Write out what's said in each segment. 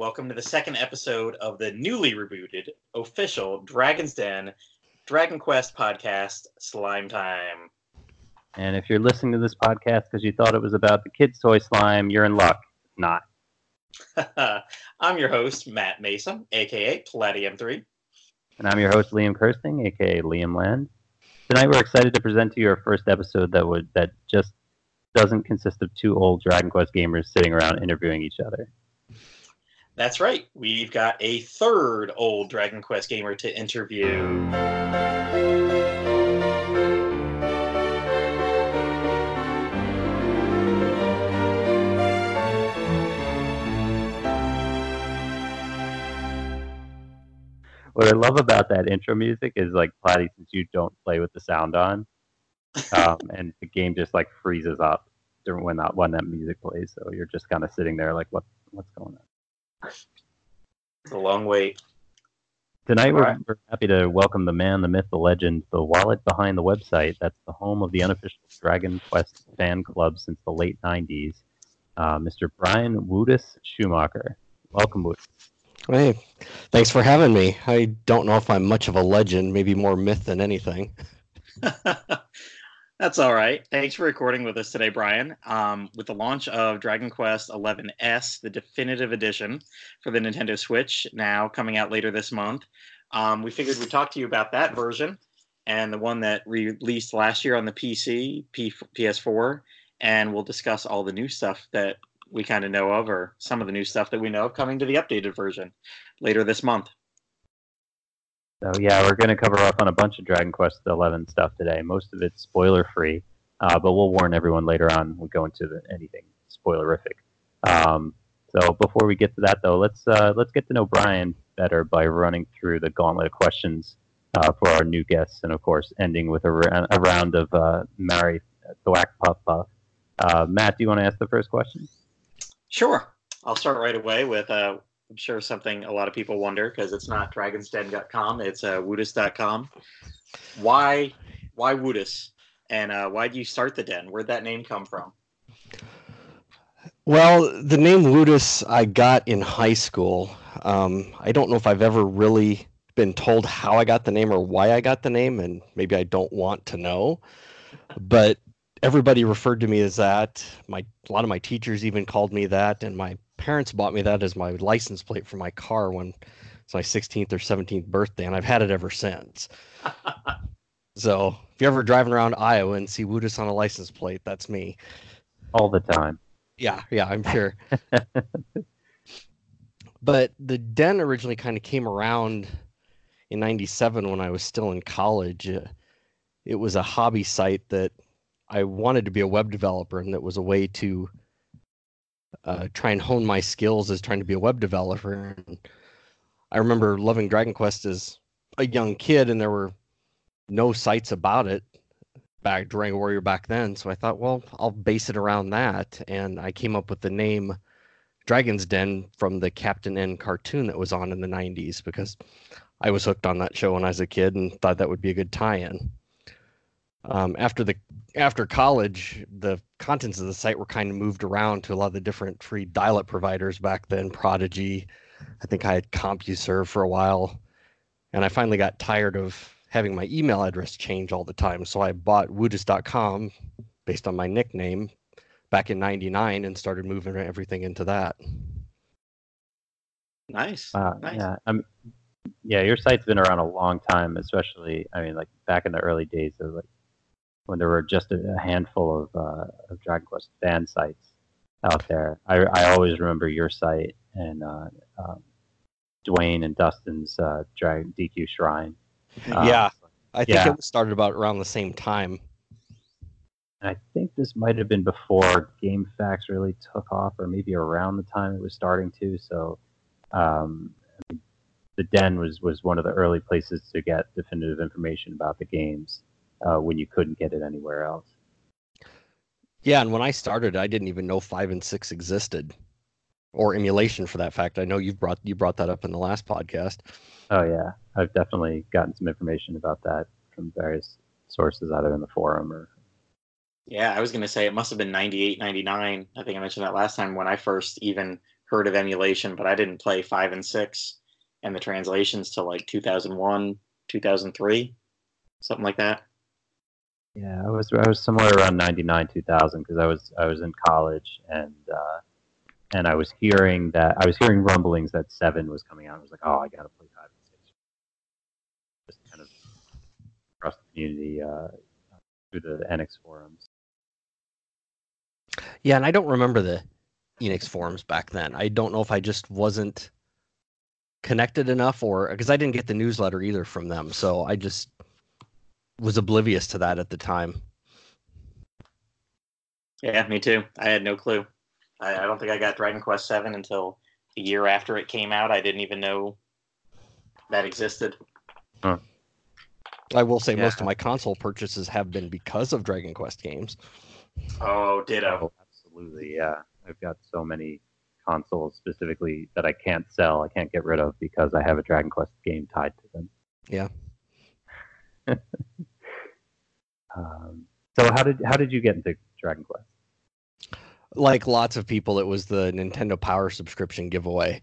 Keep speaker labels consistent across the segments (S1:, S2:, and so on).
S1: welcome to the second episode of the newly rebooted official Dragon's Den Dragon Quest podcast, Slime Time.
S2: And if you're listening to this podcast because you thought it was about the kids' toy slime, you're in luck. Not.
S1: I'm your host, Matt Mason, aka Palladium3.
S2: And I'm your host, Liam Kirsting, aka Liam Land. Tonight we're excited to present to you our first episode that would that just doesn't consist of two old Dragon Quest gamers sitting around interviewing each other.
S1: That's right. We've got a third old Dragon Quest gamer to interview.
S2: What I love about that intro music is like Platy, since you don't play with the sound on, um, and the game just like freezes up during when that when that music plays. So you're just kind of sitting there like, what what's going on?
S1: It's a long wait.
S2: Tonight we're,
S1: Alright.
S2: we're happy to welcome the man, the myth, the legend, the wallet behind the website. That's the home of the unofficial Dragon Quest fan club since the late '90s. Uh, Mr. Brian Woodus Schumacher. Welcome, Woodus.
S3: Hey, thanks for having me. I don't know if I'm much of a legend, maybe more myth than anything.
S1: That's all right. Thanks for recording with us today, Brian. Um, with the launch of Dragon Quest XI-S, the definitive edition for the Nintendo Switch, now coming out later this month, um, we figured we'd talk to you about that version and the one that released last year on the PC, P- PS4, and we'll discuss all the new stuff that we kind of know of, or some of the new stuff that we know of coming to the updated version later this month.
S2: So yeah, we're going to cover up on a bunch of Dragon Quest XI stuff today. Most of it's spoiler free, uh, but we'll warn everyone later on we go into the, anything spoilerific. Um, so before we get to that, though, let's uh, let's get to know Brian better by running through the gauntlet of questions uh, for our new guests, and of course, ending with a, ra- a round of uh, Marry Thwack Puff Puff. Uh, Matt, do you want to ask the first question?
S1: Sure. I'll start right away with, uh, I'm sure something a lot of people wonder because it's not dragonsden.com, it's uh, woodus.com. Why, why Woodus? And uh, why do you start the den? Where'd that name come from?
S3: Well, the name Woodus I got in high school. Um, I don't know if I've ever really been told how I got the name or why I got the name, and maybe I don't want to know. But everybody referred to me as that. My a lot of my teachers even called me that, and my parents bought me that as my license plate for my car when it's my 16th or 17th birthday, and I've had it ever since. So if you're ever driving around Iowa and see Woodus on a license plate, that's me.
S2: All the time.
S3: Yeah, yeah, I'm sure. but the den originally kind of came around in 97 when I was still in college. It was a hobby site that I wanted to be a web developer, and that was a way to uh, try and hone my skills as trying to be a web developer. And I remember loving Dragon Quest as a young kid, and there were no sites about it back Dragon Warrior back then. So I thought, well, I'll base it around that. And I came up with the name Dragon's Den from the Captain N cartoon that was on in the 90s because I was hooked on that show when I was a kid and thought that would be a good tie-in. Um, after the after college, the contents of the site were kind of moved around to a lot of the different free dial-up providers back then. Prodigy, I think I had CompuServe for a while, and I finally got tired of having my email address change all the time. So I bought woodus.com based on my nickname back in 99 and started moving everything into that.
S1: Nice.
S2: Uh,
S1: nice.
S2: Yeah, um, yeah, your site's been around a long time, especially. I mean, like back in the early days of like when there were just a, handful of, uh, of Dragon Quest fan sites out there. I, I always remember your site and uh, um, Dwayne and Dustin's uh, Dragon DQ Shrine. Uh,
S3: yeah, I think
S2: yeah.
S3: it was started about around the same time.
S2: I think this might have been before GameFAQs really took off, or maybe around the time it was starting to. So, um, the Den was was one of the early places to get definitive information about the games uh, when you couldn't get it anywhere else.
S3: Yeah, and when I started, I didn't even know five and six existed, or emulation for that fact. I know you've brought you brought that up in the last podcast.
S2: Oh yeah, I've definitely gotten some information about that from various sources, either in the forum or.
S1: Yeah, I was going to say it must have been 98, 99. I think I mentioned that last time when I first even heard of emulation, but I didn't play five and six and the translations to like 2001, 2003, something like that.
S2: Yeah, I was I was somewhere around ninety nine two thousand because I was I was in college and uh, and I was hearing that I was hearing rumblings that seven was coming out. I was like, oh, I gotta play five and six. Just kind of across the community uh, through the Enix forums.
S3: Yeah, and I don't remember the Enix forums back then. I don't know if I just wasn't connected enough or because I didn't get the newsletter either from them. So I just was oblivious to that at the time.
S1: Yeah, me too. I had no clue. I, I don't think I got Dragon Quest Seven until a year after it came out. I didn't even know that existed.
S3: Huh. I will say yeah. most of my console purchases have been because of Dragon Quest games.
S1: Oh, ditto.
S2: Oh, absolutely, yeah. I've got so many consoles specifically that I can't sell, I can't get rid of because I have a Dragon Quest game tied to them.
S3: Yeah.
S2: um, so how did how did you get into Dragon Quest?
S3: Like lots of people, it was the Nintendo Power subscription giveaway.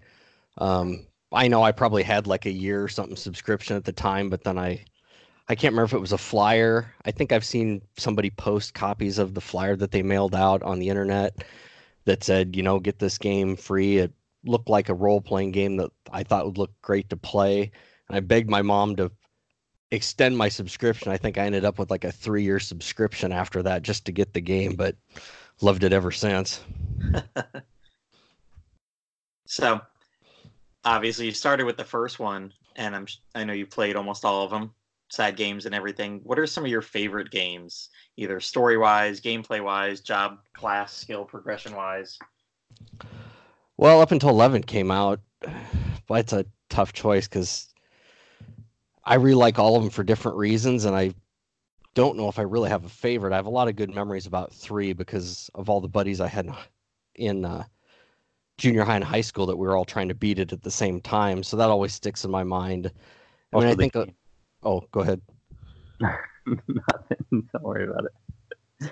S3: Um, I know I probably had like a year or something subscription at the time, but then I I can't remember if it was a flyer. I think I've seen somebody post copies of the flyer that they mailed out on the internet that said, you know, get this game free. It looked like a role playing game that I thought would look great to play. And I begged my mom to extend my subscription. I think I ended up with like a three year subscription after that just to get the game, but loved it ever since.
S1: so obviously you started with the first one and I'm I know you played almost all of them, side games and everything. What are some of your favorite games either story wise, gameplay wise, job class, skill progression wise?
S3: Well, up until 11 came out, well, it's a tough choice because I really like all of them for different reasons, and I don't know if I really have a favorite. I have a lot of good memories about three because of all the buddies I had in uh, junior high and high school that we were all trying to beat it at the same time. So that always sticks in my mind. I mean, I think. Uh, oh, go ahead.
S2: Nothing. Don't worry about it.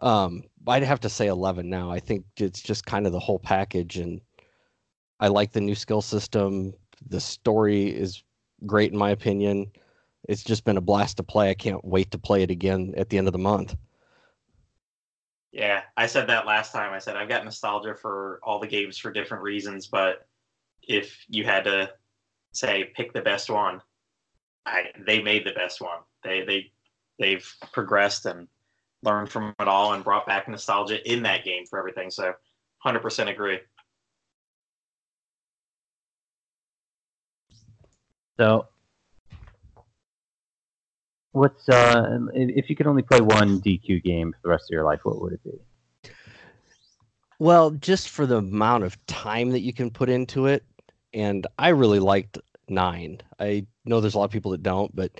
S3: Um, I'd have to say 11 now. I think it's just kind of the whole package, and I like the new skill system. The story is great in my opinion. It's just been a blast to play. I can't wait to play it again at the end of the month.
S1: Yeah, I said that last time. I said I've got nostalgia for all the games for different reasons, but if you had to say pick the best one, I, they made the best one. They they they've progressed and learned from it all and brought back nostalgia in that game for everything. So, hundred percent agree.
S2: So, what's uh, if you could only play one DQ game for the rest of your life, what would it be?
S3: Well, just for the amount of time that you can put into it, and I really liked nine. I know there's a lot of people that don't, but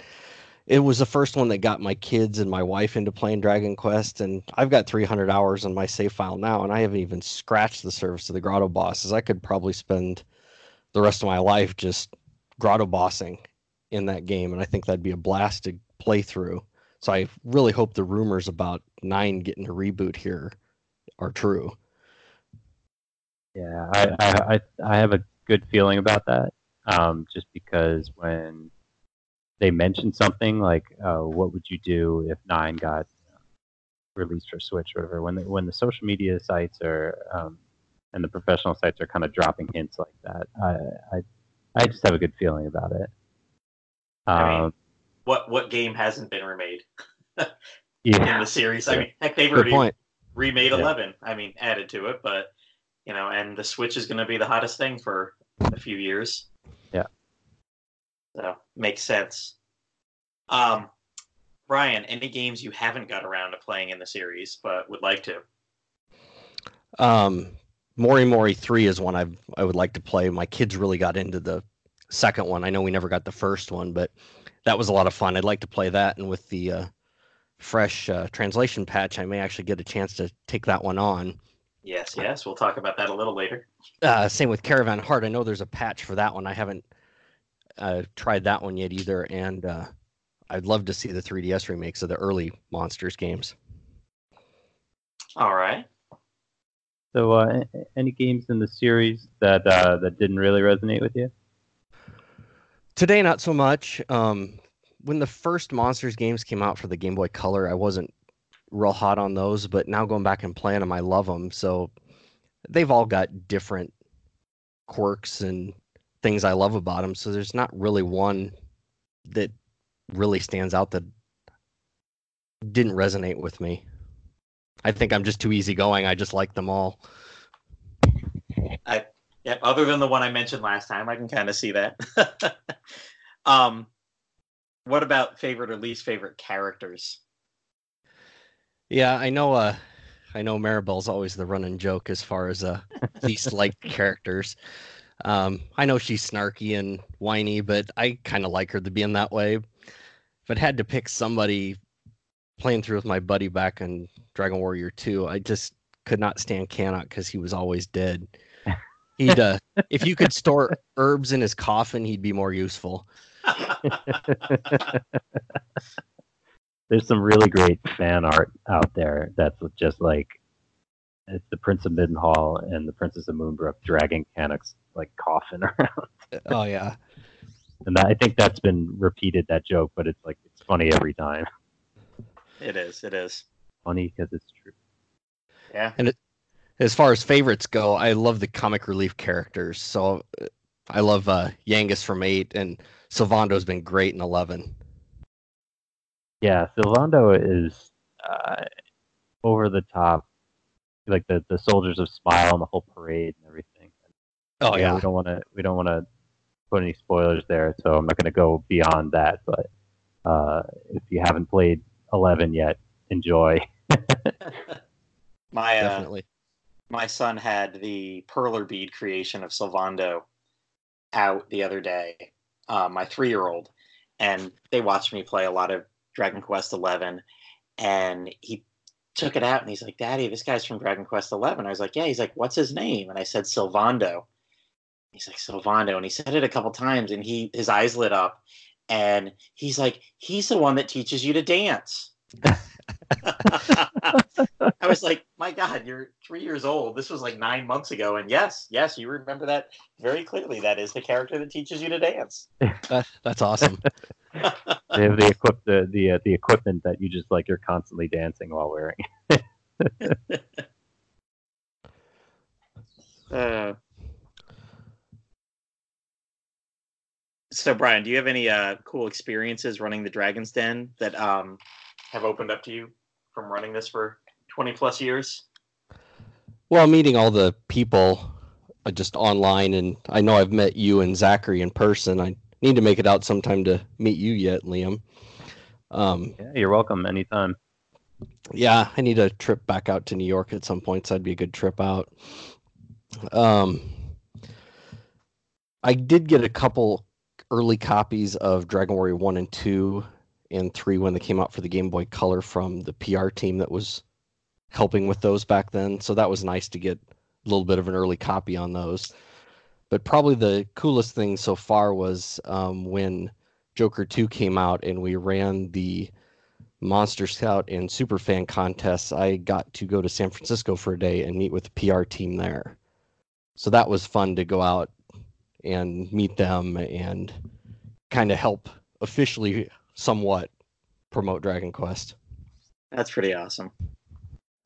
S3: it was the first one that got my kids and my wife into playing Dragon Quest, and I've got 300 hours on my save file now, and I haven't even scratched the surface of the grotto bosses. I could probably spend the rest of my life just grotto bossing in that game, and I think that'd be a blast to play through. So I really hope the rumors about nine getting a reboot here are true.
S2: Yeah, I I, I have a good feeling about that um, just because when they mention something like, uh, "What would you do if Nine got uh, released for Switch?" or whatever, when the, when the social media sites are um, and the professional sites are kind of dropping hints like that, I, I I just have a good feeling about it.
S1: I mean, um, what what game hasn't been remade yeah. in the series? I mean, heck, they've already remade yeah. Eleven. I mean, added to it, but you know, and the Switch is going to be the hottest thing for a few years.
S2: Yeah.
S1: So makes sense. Um, Brian, any games you haven't got around to playing in the series but would like to?
S3: Um, Mori Mori three is one I I would like to play. My kids really got into the second one. I know we never got the first one, but that was a lot of fun. I'd like to play that, and with the uh, fresh uh, translation patch, I may actually get a chance to take that one on.
S1: Yes, yes, we'll talk about that a little later.
S3: Uh, same with Caravan Heart. I know there's a patch for that one. I haven't uh, tried that one yet either, and uh, I'd love to see the 3DS remakes of the early Monsters games.
S1: All right.
S2: So, uh, any games in the series that uh, that didn't really resonate with you?
S3: Today, not so much. Um, when the first Monsters games came out for the Game Boy Color, I wasn't real hot on those, but now going back and playing them, I love them. So they've all got different quirks and things I love about them. So there's not really one that really stands out that didn't resonate with me. I think I'm just too easygoing. I just like them all.
S1: Yep. Other than the one I mentioned last time, I can kind of see that. um, what about favorite or least favorite characters?
S3: Yeah, I know. Uh, I know Maribel's always the running joke as far as uh, least liked characters. Um, I know she's snarky and whiny, but I kind of like her to be in that way. If had to pick somebody playing through with my buddy back in Dragon Warrior 2, I just could not stand Cannock because he was always dead. He'd, uh, if you could store herbs in his coffin, he'd be more useful.
S2: There's some really great fan art out there that's just like it's the Prince of Midenhall and the Princess of Moonbrook dragging Cannock's like coffin around,
S3: Oh yeah,
S2: and that, I think that's been repeated that joke, but it's like it's funny every time.
S1: It is. It is.
S2: Funny because it's true.
S1: Yeah.
S3: And as far as favorites go, I love the comic relief characters. So uh, I love uh, Yangus from eight, and Sylvando's been great in eleven.
S2: Yeah, Sylvando is uh, over the top, like the the soldiers of Smile and the whole parade and everything.
S3: Oh yeah.
S2: we don't want to we don't want to put any spoilers there, so I'm not going to go beyond that. But uh, if you haven't played 11 yet, enjoy.
S1: My uh,
S3: definitely.
S1: my son had the perler bead creation of Sylvando out the other day, uh, my three year old, and they watched me play a lot of Dragon Quest Eleven, and he took it out and he's like, "Daddy, this guy's from Dragon Quest Eleven." I was like, "Yeah." He's like, "What's his name?" And I said, "Sylvando." He's like, "Sylvando," and he said it a couple times, and he his eyes lit up, and he's like, "He's the one that teaches you to dance." I was like, my God, you're three years old. This was like nine months ago. And yes, yes, you remember that very clearly. That is the character that teaches you to dance.
S3: That, that's awesome.
S2: they have the equip the the, uh, the equipment that you just like you're constantly dancing while wearing.
S1: Uh, so, Brian, do you have any uh, cool experiences running the Dragon's Den that um, have opened up to you from running this for 20 plus years?
S3: Well, meeting all the people uh, just online, and I know I've met you and Zachary in person. I need to make it out sometime to meet you yet, Liam. Um,
S2: yeah, you're welcome anytime.
S3: yeah, I need a trip back out to New York at some point, so that'd be a good trip out. Um, I did get a couple early copies of Dragon Warrior 1 and 2 and 3 when they came out for the Game Boy Color from the PR team that was helping with those back then. So that was nice to get a little bit of an early copy on those. But probably the coolest thing so far was um, when Joker 2 came out and we ran the Monster Scout and Superfan contests. I got to go to San Francisco for a day and meet with the PR team there. So that was fun to go out and meet them and kind of help officially somewhat promote Dragon Quest.
S1: That's pretty awesome.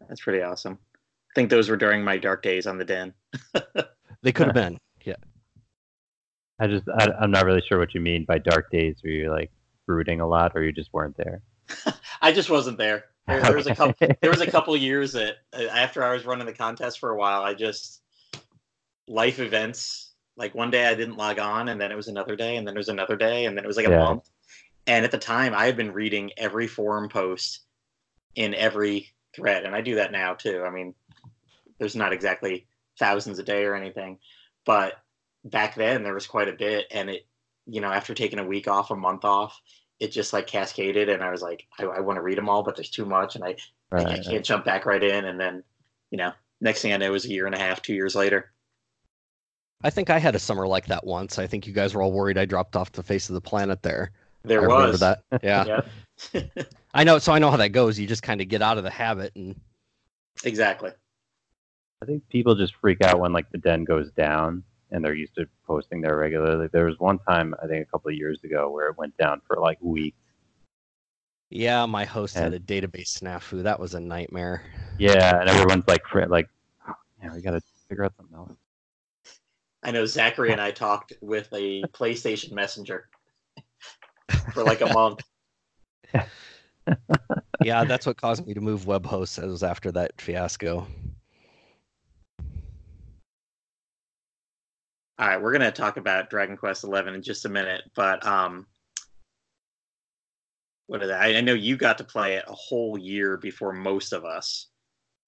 S1: That's pretty awesome. I think those were during my dark days on the Den.
S3: They could have been. Yeah.
S2: I just I, I'm not really sure what you mean by dark days. Where you're like brooding a lot, or you just weren't there.
S1: I just wasn't there. There, there was a couple. there was a couple years that uh, after I was running the contest for a while, I just life events. Like one day I didn't log on, and then it was another day, and then it was another day, and then it was like a
S2: Yeah.
S1: month. And at the time, I had been reading every forum post in every thread, and I do that now too. I mean, there's not exactly thousands a day or anything, but back then there was quite a bit, and it, you know, after taking a week off, a month off, it just like cascaded, and I was like, I, I want to read them all, but there's too much, and I I, I can't jump back right in. And then, you know, next thing I know, it was a year and a half, two years later.
S3: I think I had a summer like that once. I think you guys were all worried I dropped off the face of the planet there.
S1: There
S3: I
S1: was
S3: that. Yeah.
S1: Yeah,
S3: I know. So I know how that goes. You just kind of get out of the habit and
S1: exactly.
S2: I think people just freak out when like the den goes down and they're used to posting there regularly. There was one time I think a couple of years ago where it went down for like weeks.
S3: Yeah, my host had a database snafu. That was a nightmare.
S2: Yeah, and everyone's like, fr- like, yeah, we got to figure out something else.
S1: I know Zachary and I talked with a PlayStation Messenger for like a month.
S3: yeah, that's what caused me to move web hosts. It was after that fiasco.
S1: All right, we're gonna talk about Dragon Quest Eleven in just a minute, but um, what is that? I, I know you got to play it a whole year before most of us,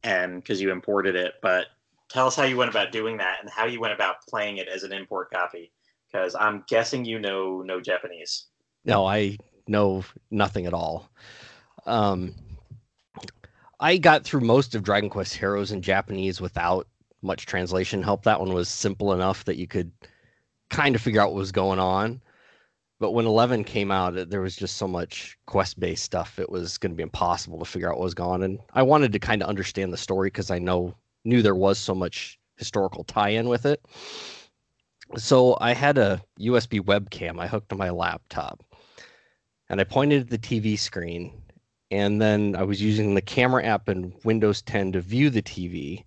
S1: and because you imported it. But tell us how you went about doing that and how you went about playing it as an import copy, because I'm guessing you know no Japanese.
S3: No, I know nothing at all. Um, I got through most of Dragon Quest Heroes in Japanese without much translation help. That one was simple enough that you could kind of figure out what was going on. But when 11 came out, there was just so much quest based stuff, it was going to be impossible to figure out what was going on. And I wanted to kind of understand the story because I know knew there was so much historical tie in with it. So I had a USB webcam I hooked to my laptop and I pointed at the TV screen. And then I was using the camera app in Windows 10 to view the TV.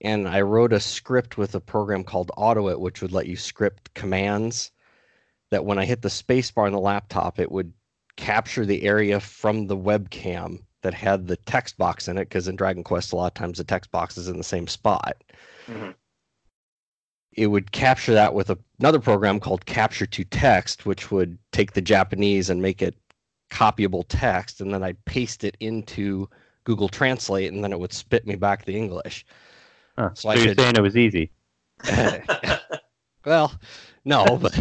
S3: And I wrote a script with a program called AutoIt, which would let you script commands that when I hit the spacebar on the laptop, it would capture the area from the webcam that had the text box in it. Because in Dragon Quest, a lot of times the text box is in the same spot
S1: Mhm.
S3: it would capture that with a, another program called Capture2Text, which would take the Japanese and make it copyable text, and then I'd paste it into Google Translate, and then it would spit me back the English.
S2: Huh.
S3: So
S2: So,
S3: I
S2: you're
S3: could-
S2: saying it was easy?
S3: well, no, but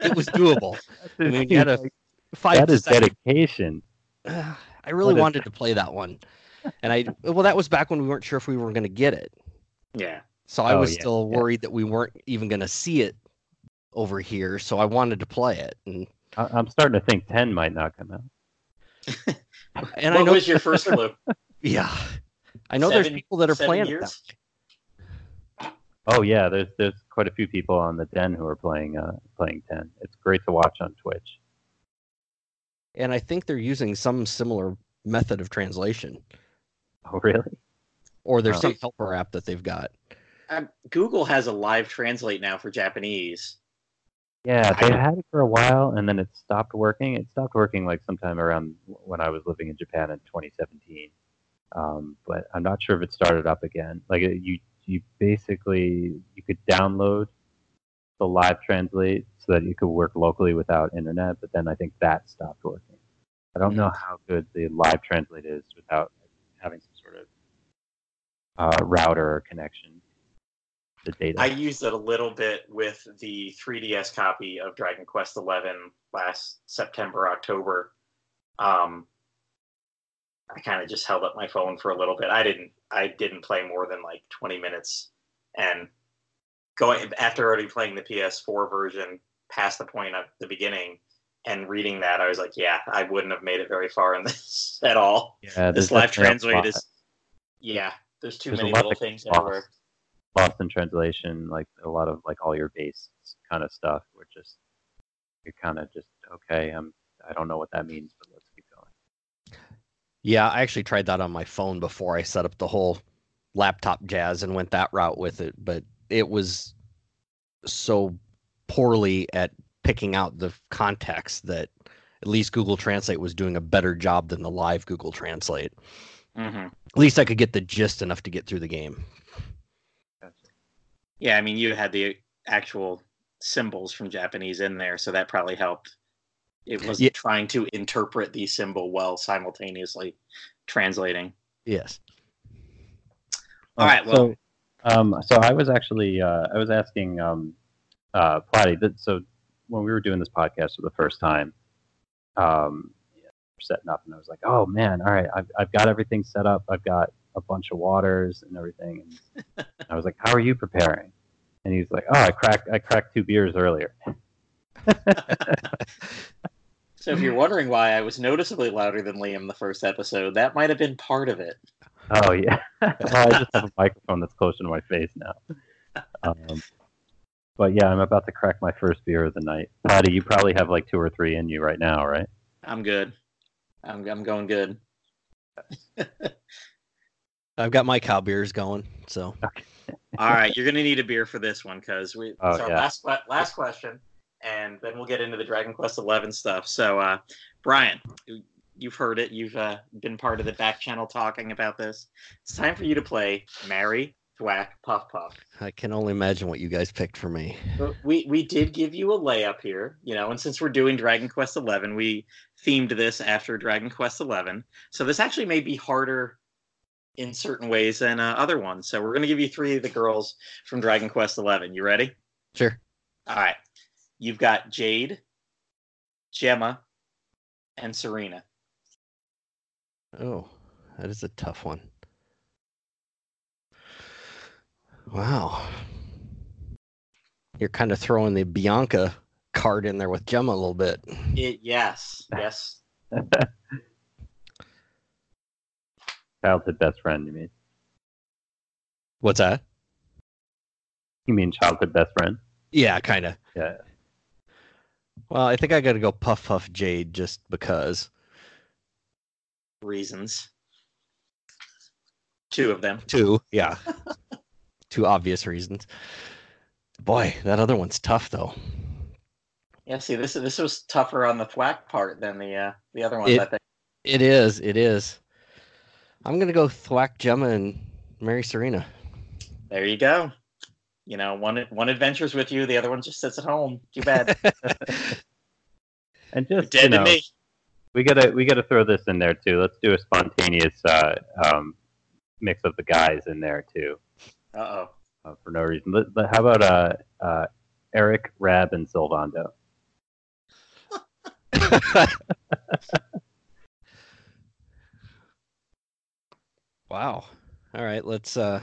S3: it was doable. I mean, you had a
S2: Like,
S3: five
S2: that
S3: to
S2: is
S3: seven-
S2: dedication.
S3: I really
S2: What is-
S3: wanted to play that one, and I well, that was back when we weren't sure if we were going to get it.
S1: yeah,
S3: So I
S2: Oh,
S3: was
S2: yeah,
S3: still
S2: yeah.
S3: worried that we weren't even going to see it over here. So I wanted to play it, and
S2: I- I'm starting to think 10 might not come out.
S3: and
S1: what
S3: I know
S1: was your first clue?
S3: Yeah. I know there's people that are playing it
S1: years?
S3: that
S2: Oh yeah, there's there's quite a few people on the den who are playing uh, playing 10. It's great to watch on Twitch.
S3: And I think they're using some similar method of translation.
S2: Oh really?
S3: Or there's
S2: Oh.
S3: some helper app that they've got.
S1: Um, Google has a live translate now for Japanese.
S2: Yeah,
S1: I
S2: they
S1: don't-
S2: had it for a while and then it stopped working. It stopped working like sometime around when I was living in Japan in 2017. Um, but I'm not sure if it started up again. Like it, you, you basically you could download the live translate so that you could work locally without internet. But then I think that stopped working. I don't know how good the live translate is without having some sort of uh, router or connection to data.
S1: I used it a little bit with the 3DS copy of Dragon Quest XI last September, October. Um, I kind of just held up my phone for a little bit. I didn't. I didn't play more than like 20 minutes, and going after already playing the PS4 version past the point of the beginning and reading that, I was like, yeah, I wouldn't have made it very far in this at all.
S2: yeah,
S1: This live translate is, yeah. There's too
S2: There's
S1: many little things
S2: gets
S1: everywhere.
S2: lost in translation, like a lot of like all your base kind of stuff. We're just you're kind of just okay. I'm I don't know what that means, but let's keep going.
S3: Yeah, I actually tried that on my phone before I set up the whole laptop jazz and went that route with it, but it was so poorly at picking out the context that at least Google Translate was doing a better job than the live Google Translate.
S1: hmm
S3: At least I could get the gist enough to get through the game.
S1: Yeah, I mean, you had the actual symbols from Japanese in there, so that probably helped. It was
S3: Yeah.
S1: trying to interpret the symbol while simultaneously translating.
S3: Yes.
S1: All right, well-
S2: so, um, so I was actually uh, I was asking um, uh, so when we were doing this podcast for the first time, um, yeah, setting up, and I was like, oh man, all right, I've I've got everything set up. I've got a bunch of waters and everything. And I was like, how are you preparing? And he's like, oh, I cracked I cracked two beers earlier.
S1: So if you're wondering why I was noticeably louder than Liam the first episode, that might have been part of it.
S2: Oh yeah. well, I just have a microphone that's closer to my face now. Um, but yeah, I'm about to crack my first beer of the night. Patty, you probably have like two or three in you right now, right?
S1: I'm good. I'm I'm going good.
S3: I've got my cow beers going, so
S1: All right, you're gonna need a beer for this one because we.
S2: Oh,
S1: so
S2: yeah.
S1: last last question, and then we'll get into the Dragon Quest Eleven stuff. So, uh, Brian, you- you've heard it. You've uh, been part of the back channel talking about this. It's time for you to play Marry, Thwack, Puff Puff.
S3: I can only imagine what you guys picked for me.
S1: But we we did give you a layup here, you know, and since we're doing Dragon Quest Eleven, we themed this after Dragon Quest Eleven. So this actually may be harder in certain ways than uh, other ones. So we're gonna give you three of the girls from Dragon Quest Eleven. You ready?
S3: Sure.
S1: All right. You've got Jade, Gemma, and Serena.
S3: Oh, that is a tough one. Wow. You're kind of throwing the Bianca card in there with Gemma a little bit.
S1: It, yes, yes.
S2: Childhood best friend, you mean?
S3: What's that?
S2: You mean childhood best friend?
S3: Yeah, kind of.
S2: Yeah.
S3: Well, I think I got to go Puff Puff Jade just because.
S1: Reasons. Two of them.
S3: Two, yeah. Two obvious reasons. Boy, that other one's tough though.
S1: Yeah. See, this this was tougher on the thwack part than the uh, the other ones.
S3: It-
S1: I think.
S3: It is. It is. I'm gonna go thwack Gemma and marry Serena.
S1: There you go. You know, one one adventures with you, the other one just sits at home. Too bad.
S2: And just
S1: Dead
S2: you know,
S1: to me.
S2: We gotta we gotta throw this in there too. Let's do a spontaneous uh, um, mix of the guys in there too,
S1: Uh oh.
S2: uh, for no reason. But, but how about uh, uh, Eric, Rab, and Sylvando?
S3: wow. All right, let's uh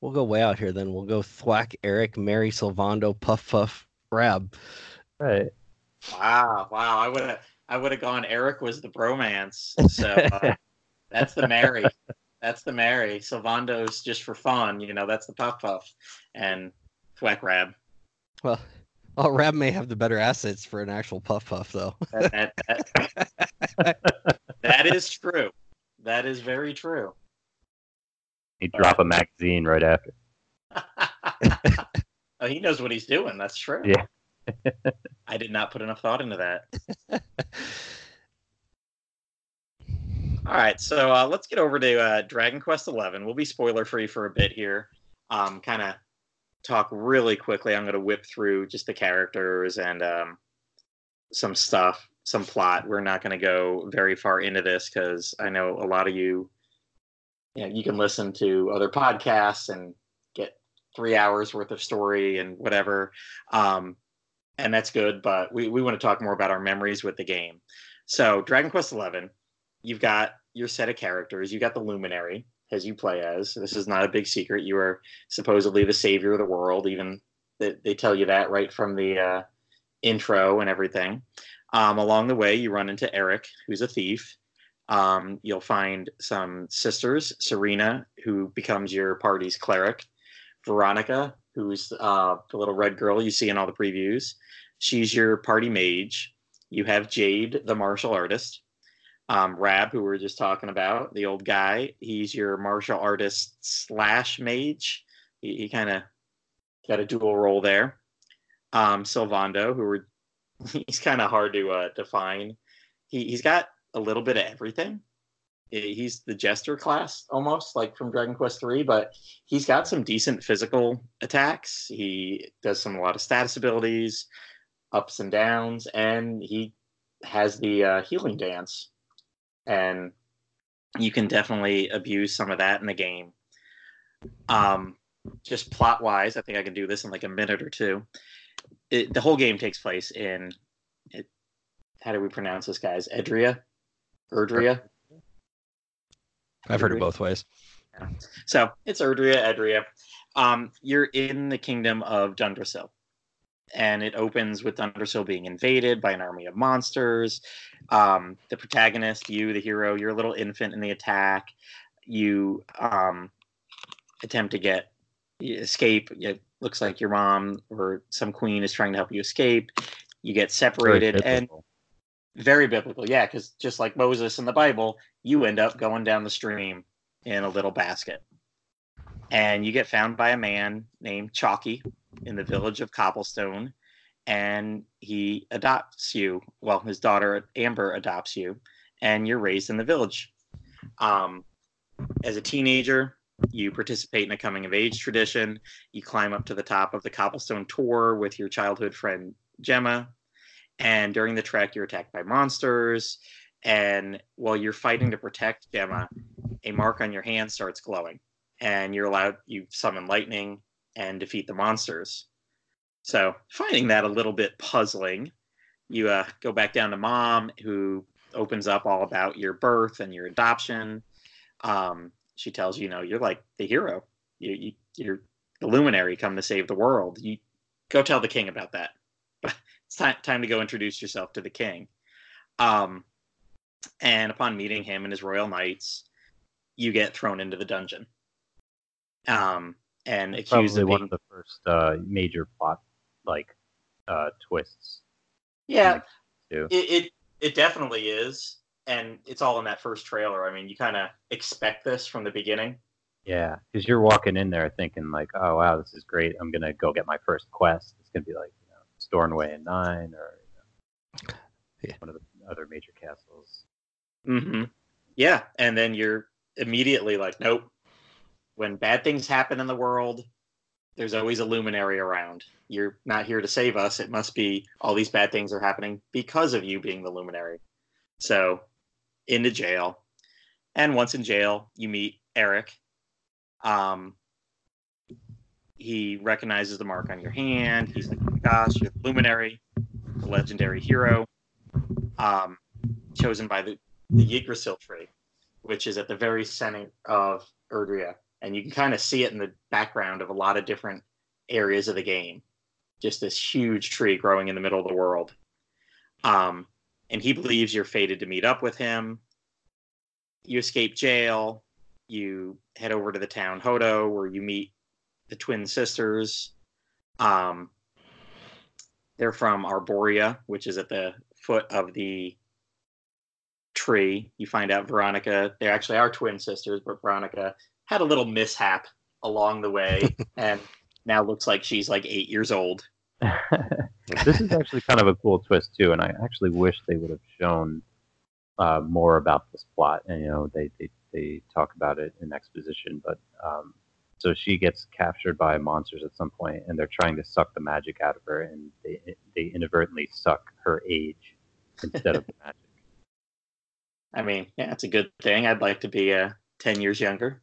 S3: We'll go way out here then. We'll go Thwack, Eric, Marry, Sylvando, Puff Puff, Rab.
S2: Right.
S1: Wow. Wow. I would have I would have gone. Eric was the bromance. So uh, that's the marry. That's the marry. Sylvando's just for fun. You know, that's the puff puff, and thwack rab.
S3: Well, well, Rab may have the better assets for an actual Puff Puff though.
S1: That, that, that, that is true. That is very true.
S2: He drop a magazine right after.
S1: oh, he knows what he's doing. That's true.
S2: Yeah.
S1: I did not put enough thought into that. All right, so uh, let's get over to uh, Dragon Quest Eleven. We'll be spoiler free for a bit here. Um, kind of talk really quickly. I'm going to whip through just the characters and um, some stuff, some plot. We're not going to go very far into this because I know a lot of you. You know, you can listen to other podcasts and get three hours worth of story and whatever. Um, and that's good, but we, we want to talk more about our memories with the game. So, Dragon Quest Eleven, you've got your set of characters. You got the Luminary as you play as. This is not a big secret. You are supposedly the savior of the world. Even they, they tell you that right from the uh, intro and everything. Um, along the way, you run into Eric, who's a thief. Um, you'll find some sisters, Serena, who becomes your party's cleric, Veronica, who's uh, the little red girl you see in all the previews. She's your party mage. You have Jade, the martial artist. Um, Rab, who we were just talking about, the old guy. He's your martial artist slash mage. He, he kind of got a dual role there. Um, Sylvando, who were he's kind of hard to uh, define. He he's got a little bit of everything. He's the jester class almost like from Dragon Quest three, but he's got some decent physical attacks. He does some a lot of status abilities, ups and downs, and he has the uh, healing dance, and you can definitely abuse some of that in the game. Um, just plot wise, I think I can do this in like a minute or two. It, the whole game takes place in it, how do we pronounce this, guys? Edria, Erdrea.
S3: I've heard it both ways.
S1: So it's Erdrea, Edria. Um, you're in the kingdom of Dundrasil, and it opens with Dundrasil being invaded by an army of monsters. Um, the protagonist, you, the hero, you're a little infant in the attack. You um, attempt to get escape. It looks like your mom or some queen is trying to help you escape. You get separated and very biblical, yeah, because just like Moses in the Bible, you end up going down the stream in a little basket. And you get found by a man named Chalky in the village of Cobblestone, and he adopts you. Well, his daughter Amber adopts you, and you're raised in the village. Um, as a teenager, you participate in a coming of age tradition. You climb up to the top of the Cobblestone Tor with your childhood friend Gemma, and during the trek, you're attacked by monsters. And while you're fighting to protect Gemma, a mark on your hand starts glowing, and you're allowed you summon lightning and defeat the monsters. So finding that a little bit puzzling, you uh, go back down to mom, who opens up all about your birth and your adoption. Um, she tells you, you know, you're like the hero. You, you, you're the luminary come to save the world. You go tell the king about that. It's time, time to go introduce yourself to the king. Um, and upon meeting him and his royal knights, you get thrown into the dungeon. Um, and accused
S2: Probably
S1: of
S2: one of the first uh, major plot like uh, twists.
S1: yeah, it, it it definitely is, and it's all in that first trailer. I mean, you kind of expect this from the beginning.
S2: Yeah, because you're walking in there thinking like, oh wow, this is great. I'm gonna go get my first quest. It's gonna be like you know, Stornway and Nine, or you know,
S3: Yeah.
S2: one of the other major castles.
S1: Mm-hmm. Yeah, and then you're immediately like, nope. When bad things happen in the world, there's always a luminary around. You're not here to save us. It must be all these bad things are happening because of you being the luminary. So, into jail, and once in jail, you meet Eric. Um, he recognizes the mark on your hand. He's like, oh gosh, you're the luminary, the legendary hero. Um, chosen by the the Yggdrasil tree, which is at the very center of Erdrea. And you can kind of see it in the background of a lot of different areas of the game. Just this huge tree growing in the middle of the world. Um, and he believes you're fated to meet up with him. You escape jail. You head over to the town Hotto, where you meet the twin sisters. Um, they're from Arboria, which is at the foot of the tree. You find out Veronica, they actually are twin sisters, but Veronica had a little mishap along the way and now looks like she's like eight years old.
S2: this is actually kind of a cool twist too, and I actually wish they would have shown uh, more about this plot. And you know, they they, they talk about it in exposition, but um, so she gets captured by monsters at some point, and they're trying to suck the magic out of her, and they they inadvertently suck her age instead of the magic.
S1: I mean, yeah, it's a good thing. I'd like to be uh, 10 years younger.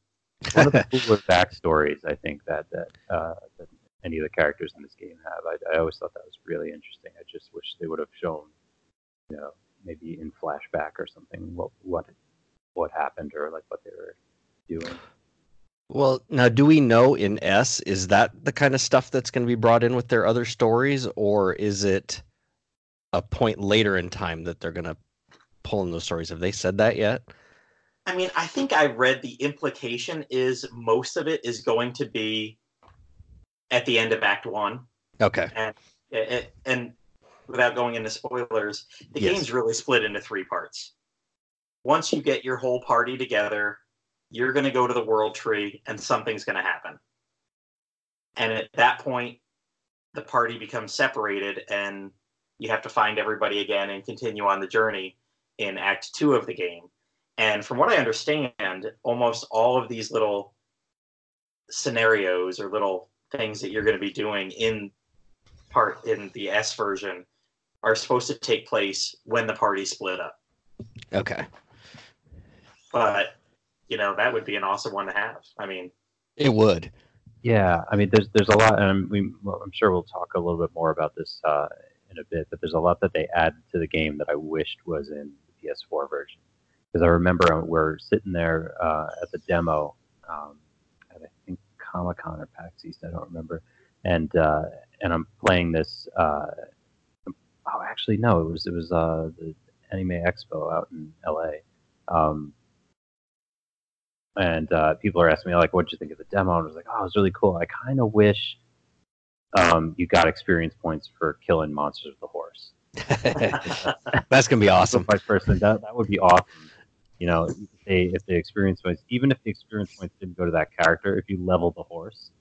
S2: One of the cooler backstories I think that that, uh, that any of the characters in this game have. I, I always thought that was really interesting. I just wish they would have shown, you know, maybe in flashback or something what what what happened or like what they were doing.
S3: Well, now, do we know in S is that the kind of stuff that's going to be brought in with their other stories, or is it a point later in time that they're going to pull in those stories? Have they said that yet?
S1: I mean, I think I read the implication is most of it is going to be at the end of Act One.
S3: Okay.
S1: And, and, and without going into spoilers, the
S3: Yes.
S1: game's really split into three parts. Once you get your whole party together, you're going to go to the world tree and something's going to happen. And at that point, the party becomes separated and you have to find everybody again and continue on the journey in Act Two of the game. And from what I understand, almost all of these little scenarios or little things that you're going to be doing in part in the S version are supposed to take place when the party split up.
S3: Okay.
S1: But you know that would be an awesome one to have. I mean,
S3: It would.
S2: Yeah, I mean, there's there's a lot, and we, well, I'm sure we'll talk a little bit more about this uh, in a bit. But there's a lot that they add to the game that I wished was in the PS4 version. Because I remember we're sitting there uh, at the demo um, at I think Comic Con or PAX East, I don't remember, and uh, and I'm playing this. Uh, oh, actually, no, it was it was uh, the Anime Expo out in L.A. Um, and uh, people are asking me like, "What'd you think of the demo?" And I was like, "Oh, it was really cool." I kind of wish um, you got experience points for killing monsters with the horse.
S3: That's gonna be awesome.
S2: By person, that that would be awesome. You know, if they if the experience points, even if the experience points didn't go to that character, if you level the horse,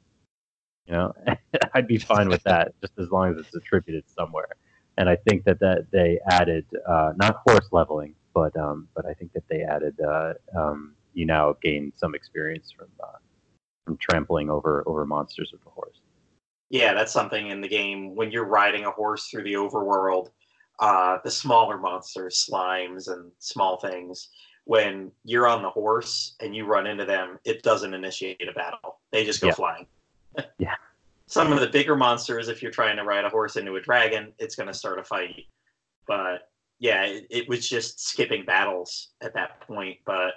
S2: you know, I'd be fine with that, just as long as it's attributed somewhere. And I think that that they added uh, not horse leveling, but um, but I think that they added uh, um, you now gain some experience from uh, from trampling over over monsters with the horse.
S1: Yeah, that's something in the game when you're riding a horse through the overworld. Uh, the smaller monsters, slimes, and small things. When you're on the horse and you run into them, it doesn't initiate a battle. They just go
S2: Yeah.
S1: flying.
S2: Yeah.
S1: Some of the bigger monsters, if you're trying to ride a horse into a dragon, it's going to start a fight. But yeah, it, it was just skipping battles at that point. But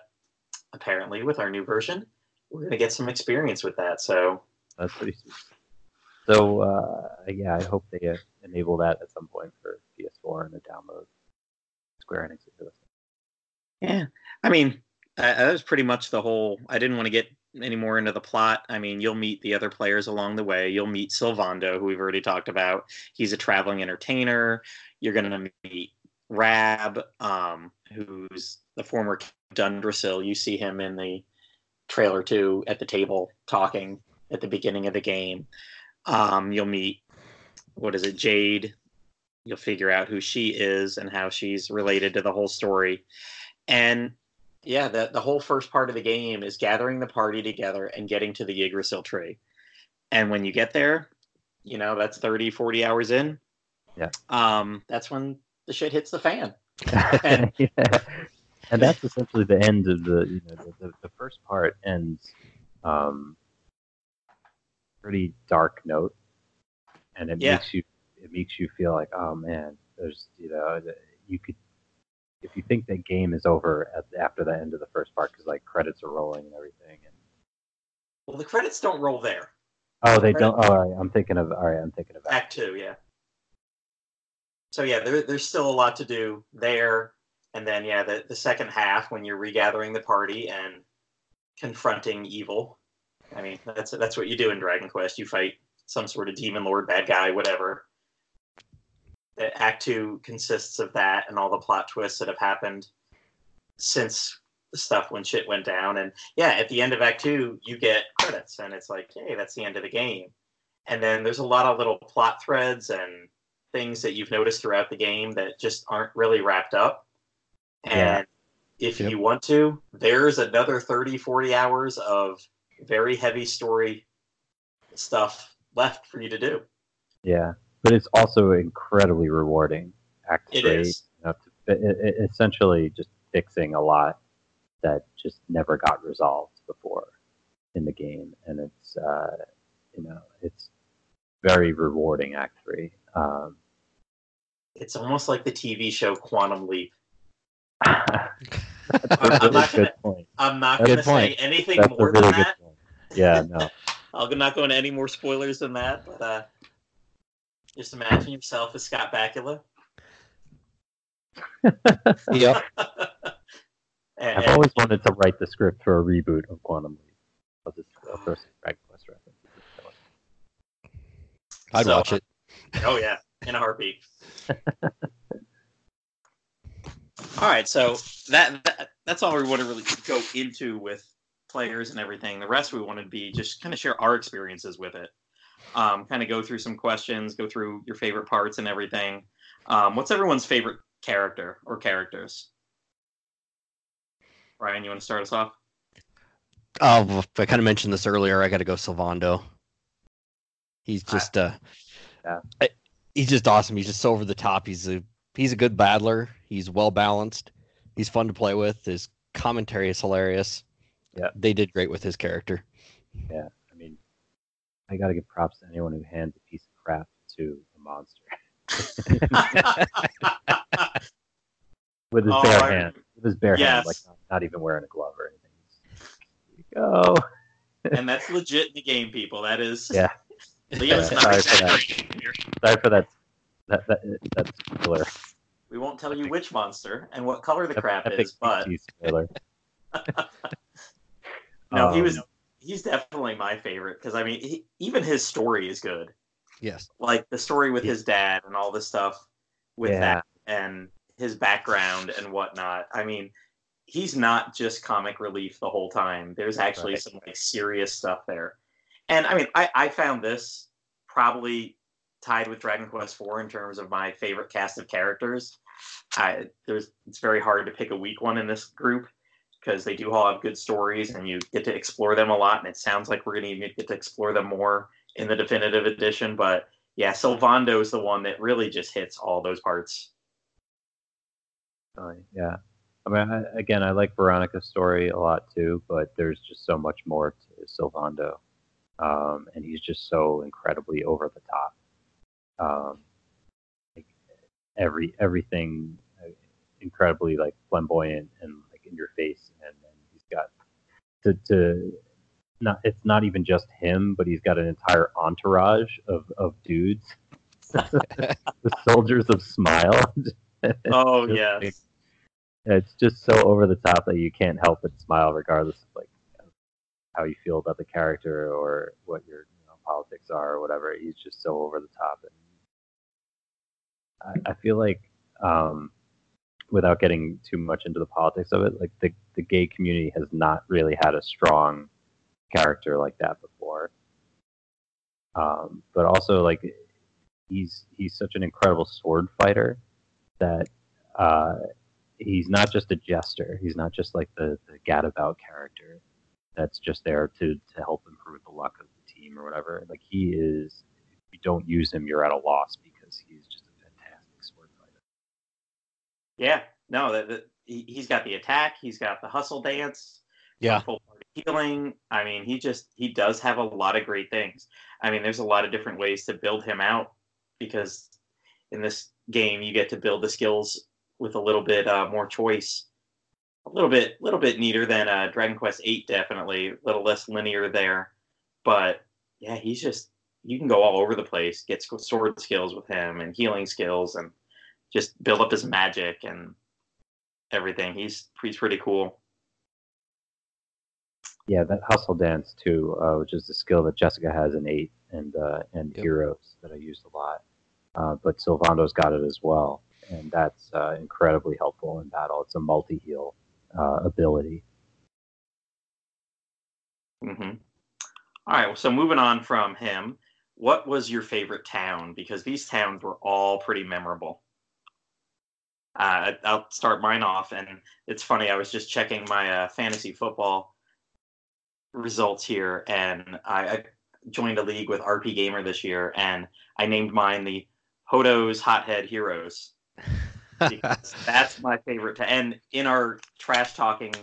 S1: apparently, with our new version, we're going to get some experience with that. So
S2: That's pretty sweet. So uh, yeah, I hope they uh, enable that at some point for PS4 and the download. Square Enix. is.
S1: Yeah, I mean, uh, that was pretty much the whole. I didn't want to get any more into the plot. I mean, you'll meet the other players along the way. You'll meet Sylvando, who we've already talked about. He's a traveling entertainer. You're going to meet Rab, um, who's the former Dundrasil. You see him in the trailer too at the table talking at the beginning of the game. Um, you'll meet what is it, Jade. You'll figure out who she is and how she's related to the whole story. And yeah, the, the whole first part of the game is gathering the party together and getting to the Yggdrasil tree. And when you get there, you know, that's 30, 40 hours in.
S2: Yeah.
S1: Um, that's when the shit hits the fan. And-
S2: yeah. And that's essentially the end of the you know the, the, the first part ends um pretty dark note and it
S1: Yeah.
S2: makes you it makes you feel like oh man there's you know you could if you think that game is over at, after the end of the first part because like credits are rolling and everything and
S1: Well, the credits don't roll there.
S2: oh they don't oh, all right I'm thinking of all right I'm thinking of that
S1: Act two, yeah. So yeah, there, there's still a lot to do there, and then yeah, the the second half when you're regathering the party and confronting evil. I mean, that's that's what you do in Dragon Quest. You fight some sort of demon lord, bad guy, whatever. Act two consists of that and all the plot twists that have happened since the stuff when shit went down. And yeah, at the end of Act two, you get credits, and it's like, hey, that's the end of the game and then there's a lot of little plot threads and things that you've noticed throughout the game that just aren't really wrapped up and
S2: Yeah.
S1: if
S2: Yep.
S1: you want to there's another 30 40 hours of very heavy story stuff left for you to do
S2: yeah but it's also incredibly rewarding act
S1: It
S2: three
S1: is.
S2: you know, it, it, essentially just fixing a lot that just never got resolved before in the game and it's uh, you know it's very rewarding act three um,
S1: it's almost like the tv show quantum leap I'm not
S2: good point
S1: i'm not going to say anything
S2: that's
S1: more
S2: really
S1: than
S2: good
S1: that
S2: point yeah no
S1: i'll not go into any more spoilers than that but uh, just imagine yourself as scott bakula
S3: Yep.
S1: and,
S2: I've always wanted to write the script for a reboot of Quantum Leap. I'll just I'll throw some Dragon Quest references.
S3: I'd
S1: So,
S3: watch it.
S1: Oh yeah, in a heartbeat. All right, so that, that that's all we want to really go into with players and everything. The rest we want to be just kind of share our experiences with it. Um, kind of go through some questions, go through your favorite parts and everything. Um, what's everyone's favorite character or characters? Ryan, you want to start us off?
S3: Oh, I kind of mentioned this earlier. I got to go Sylvando. He's just uh,
S2: Yeah.
S3: I- he's just awesome. He's just so over the top. He's a he's a good battler. He's well balanced. He's fun to play with. His commentary is hilarious.
S2: Yeah.
S3: they did great with his character.
S2: Yeah, I mean, I got to give props to anyone who hands a piece of crap to a monster with his
S1: Oh,
S2: bare
S1: I-
S2: hand. With his bare hand, like not, not even wearing a glove or anything. Here you go.
S1: and that's legit in the game, people. That is
S2: Yeah.
S1: Leo's not
S2: Sorry for that. Sorry for that. That, that that's spoiler.
S1: We won't tell you which monster and what color the
S2: Ep-
S1: crap
S2: epic
S1: is, but
S2: CG spoiler.
S1: no, he was.
S2: Um,
S1: He's definitely my favorite because I mean, he, even his story is good.
S3: Yes.
S1: Like the story with
S3: Yeah.
S1: his dad and all the stuff with
S2: Yeah.
S1: that and his background and whatnot. I mean, he's not just comic relief the whole time. There's actually
S2: Right.
S1: some like serious stuff there. And I mean, I, I found this probably tied with Dragon Quest IV in terms of my favorite cast of characters. I, there's it's very hard to pick a weak one in this group because they do all have good stories and you get to explore them a lot. And it sounds like we're going to get to explore them more in the definitive edition. But yeah, Sylvando is the one that really just hits all those parts.
S2: Uh, yeah. I mean, I, again, I like Veronica's story a lot too, but there's just so much more to Sylvando, um, and he's just so incredibly over the top. Um, like every everything uh, incredibly like flamboyant and like in your face, and, and he's got to to not it's not even just him, but he's got an entire entourage of of dudes, the soldiers of Smile.
S1: Oh
S2: Just
S1: yes.
S2: like- it's just so over the top that you can't help but smile regardless of like how you feel about the character or what your you know, politics are or whatever he's just so over the top and I, I feel like um, without getting too much into the politics of it like the, the gay community has not really had a strong character like that before um, but also like he's he's such an incredible sword fighter that uh, he's not just a jester. He's not just like the, the gadabout character that's just there to, to help improve the luck of the team or whatever. Like he is, if you don't use him, you're at a loss because he's just a fantastic sword fighter.
S1: Yeah. No, that, that he, he's got the attack. He's got the hustle dance.
S3: Yeah.
S1: Full party healing. I mean, he just he does have a lot of great things. I mean, there's a lot of different ways to build him out because in this game you get to build the skills with a little bit uh, more choice. A little bit, little bit neater than uh, Dragon Quest Eight, definitely. A little less linear there, but yeah, he's just you can go all over the place. Get sword skills with him and healing skills, and just build up his magic and everything. He's he's pretty cool.
S2: Yeah, that hustle dance too, uh, which is the skill that Jessica has in eight and uh, and
S3: Yep.
S2: heroes that I used a lot. Uh, but Sylvando's got it as well, and that's uh, incredibly helpful in battle. It's a multi heal uh, ability.
S1: hmm All right. So moving on from him, what was your favorite town? Because these towns were all pretty memorable. Uh, I'll start mine off, and it's funny. I was just checking my uh, fantasy football results here, and I, I joined a league with RP Gamer this year, and I named mine the Hotto's Hothead Heroes. because that's my favorite. To and in our trash talking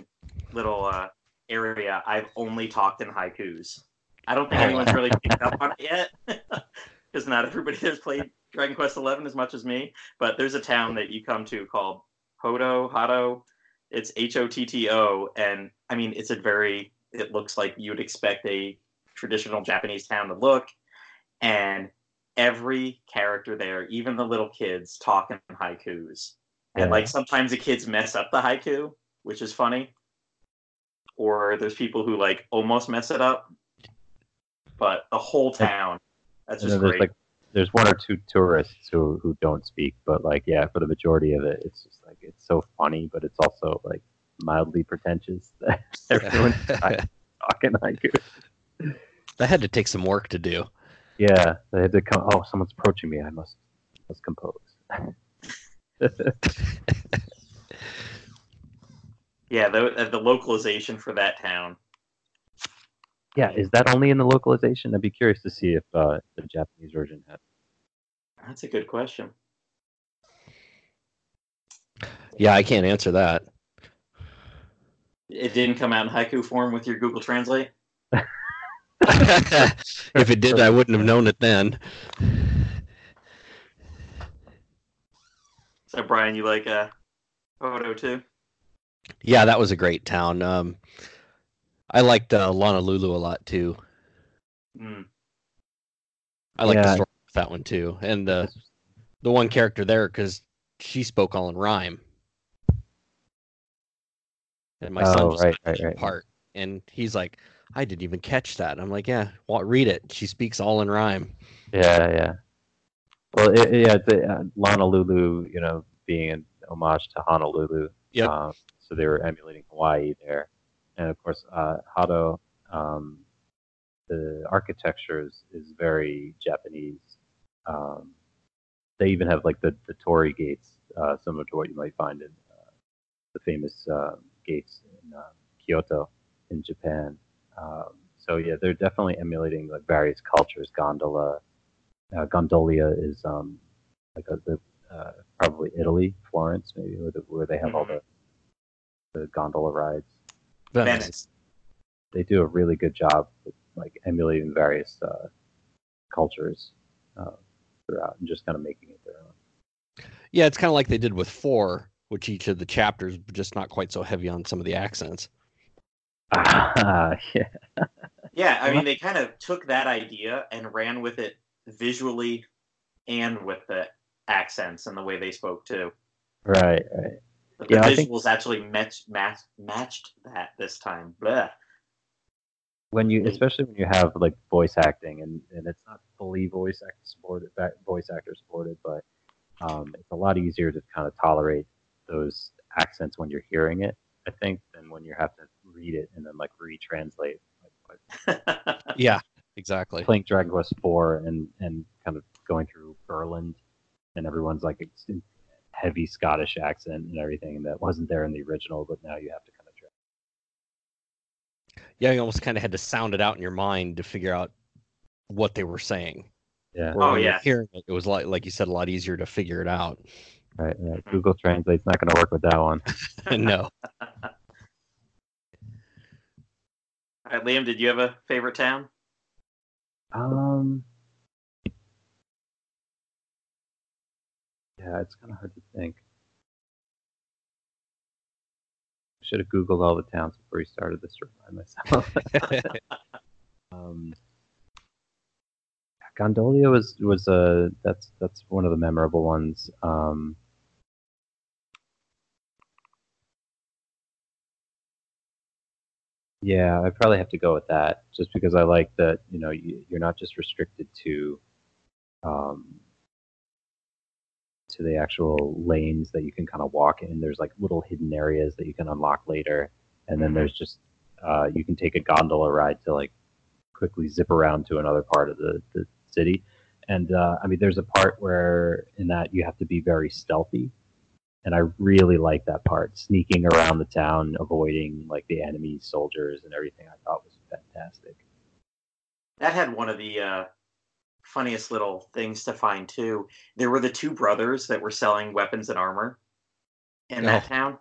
S1: little uh, area, I've only talked in haikus. I don't think
S3: Oh,
S1: anyone's really picked up on it yet, because not everybody has played Dragon Quest Eleven as much as me. But there's a town that you come to called Hodo, Hado. It's H O T T O, and I mean it's a very. It looks like you would expect a traditional Japanese town to look, and every character there, even the little kids, talk in haikus. And like sometimes the kids mess up the haiku, which is funny. Or there's people who like almost mess it up. But the whole town, that's just great.
S2: like there's one or two tourists who who don't speak, but like yeah, for the majority of it, it's just like it's so funny, but it's also like mildly pretentious that everyone's talking haiku.
S3: that had to take some work to do.
S2: Yeah, they had to come. Oh, someone's approaching me. I must must compose.
S1: yeah, the, the localization for that town.
S2: Yeah, is that only in the localization? I'd be curious to see if uh, the Japanese version had.
S1: That's a good question.
S3: Yeah, I can't answer that.
S1: It didn't come out in haiku form with your Google Translate.
S3: if it did, I wouldn't have known it then.
S1: So Brian, you like uh Hotto too?
S3: Yeah, that was a great town. Um, I liked uh, Lonalulu a lot too.
S1: Mm.
S3: I like the story with that one too, and the the one character there because she spoke all in rhyme, and my son
S2: Oh,
S3: just
S2: right,
S3: got
S2: right, right.
S3: part, and he's like, "I didn't even catch that." I'm like, "Yeah, well, read it. She speaks all in rhyme."
S2: Yeah, yeah. Well, it, it- yeah, the uh, Lonalulu, you know, being an homage to Honolulu.
S3: Yep.
S2: Um, so they were emulating Hawaii there, and of course, uh, Hado, um, the architecture is, is very Japanese. Um, they even have like the the torii gates, uh, similar to what you might find in uh, the famous uh, gates in uh, Kyoto in Japan. Um, so yeah, they're definitely emulating like various cultures. Gondola, uh, Gondolia is um, like a, the uh, probably Italy, Florence, maybe where, the, where they have all the the gondola rides.
S1: Venice.
S2: They do a really good job with like emulating various uh, cultures uh, throughout and just kind of making it their own.
S3: Yeah, it's kind of like they did with four, which each of the chapters, but just not quite so heavy on some of the accents.
S2: Ah, yeah,
S1: Yeah, I mean, they kind of took that idea and ran with it visually and with the accents and the way they spoke too.
S2: right, right.
S1: But the
S2: Yeah, I
S1: visuals
S2: think-
S1: actually matched, match, matched that this time. Blah.
S2: when you especially when you have like voice acting and, and it's not fully voice actor supported voice actor supported but um, it's a lot easier to kind of tolerate those accents when you're hearing it i think than when you have to read it and then like retranslate like, like
S3: Yeah, exactly.
S2: playing dragon quest 4 and and kind of going through Burland and everyone's like it's in heavy scottish accent and everything that wasn't there in the original but now you have to kind of try
S3: Yeah, you almost kind of had to sound it out in your mind to figure out what they were saying.
S2: yeah
S1: Oh,
S3: Where when you're
S1: yeah.
S3: hearing it, it was like like you said, a lot easier to figure it out.
S2: right, right. google translate's not going to work with that one
S3: no,
S1: All right, Liam, did you have a favorite town?
S2: Um. Yeah, it's kind of hard to think. I Should have googled all the towns before we started this to remind myself. um, Gondolia was was a that's that's one of the memorable ones. Um, yeah, I'd probably have to go with that, just because I like that. You know, you, you're not just restricted to um, to the actual lanes that you can kind of walk in. There's like little hidden areas that you can unlock later, and then
S1: Mhm.
S2: there's just uh, you can take a gondola ride to like quickly zip around to another part of the, the city. And uh, I mean, there's a part where in that you have to be very stealthy, and I really like that part, sneaking around the town, avoiding like the enemy soldiers and everything. I thought was fantastic.
S1: That had one of the uh, funniest little things to find too. There were the two brothers that were selling weapons and armor in that
S3: Oh.
S1: town,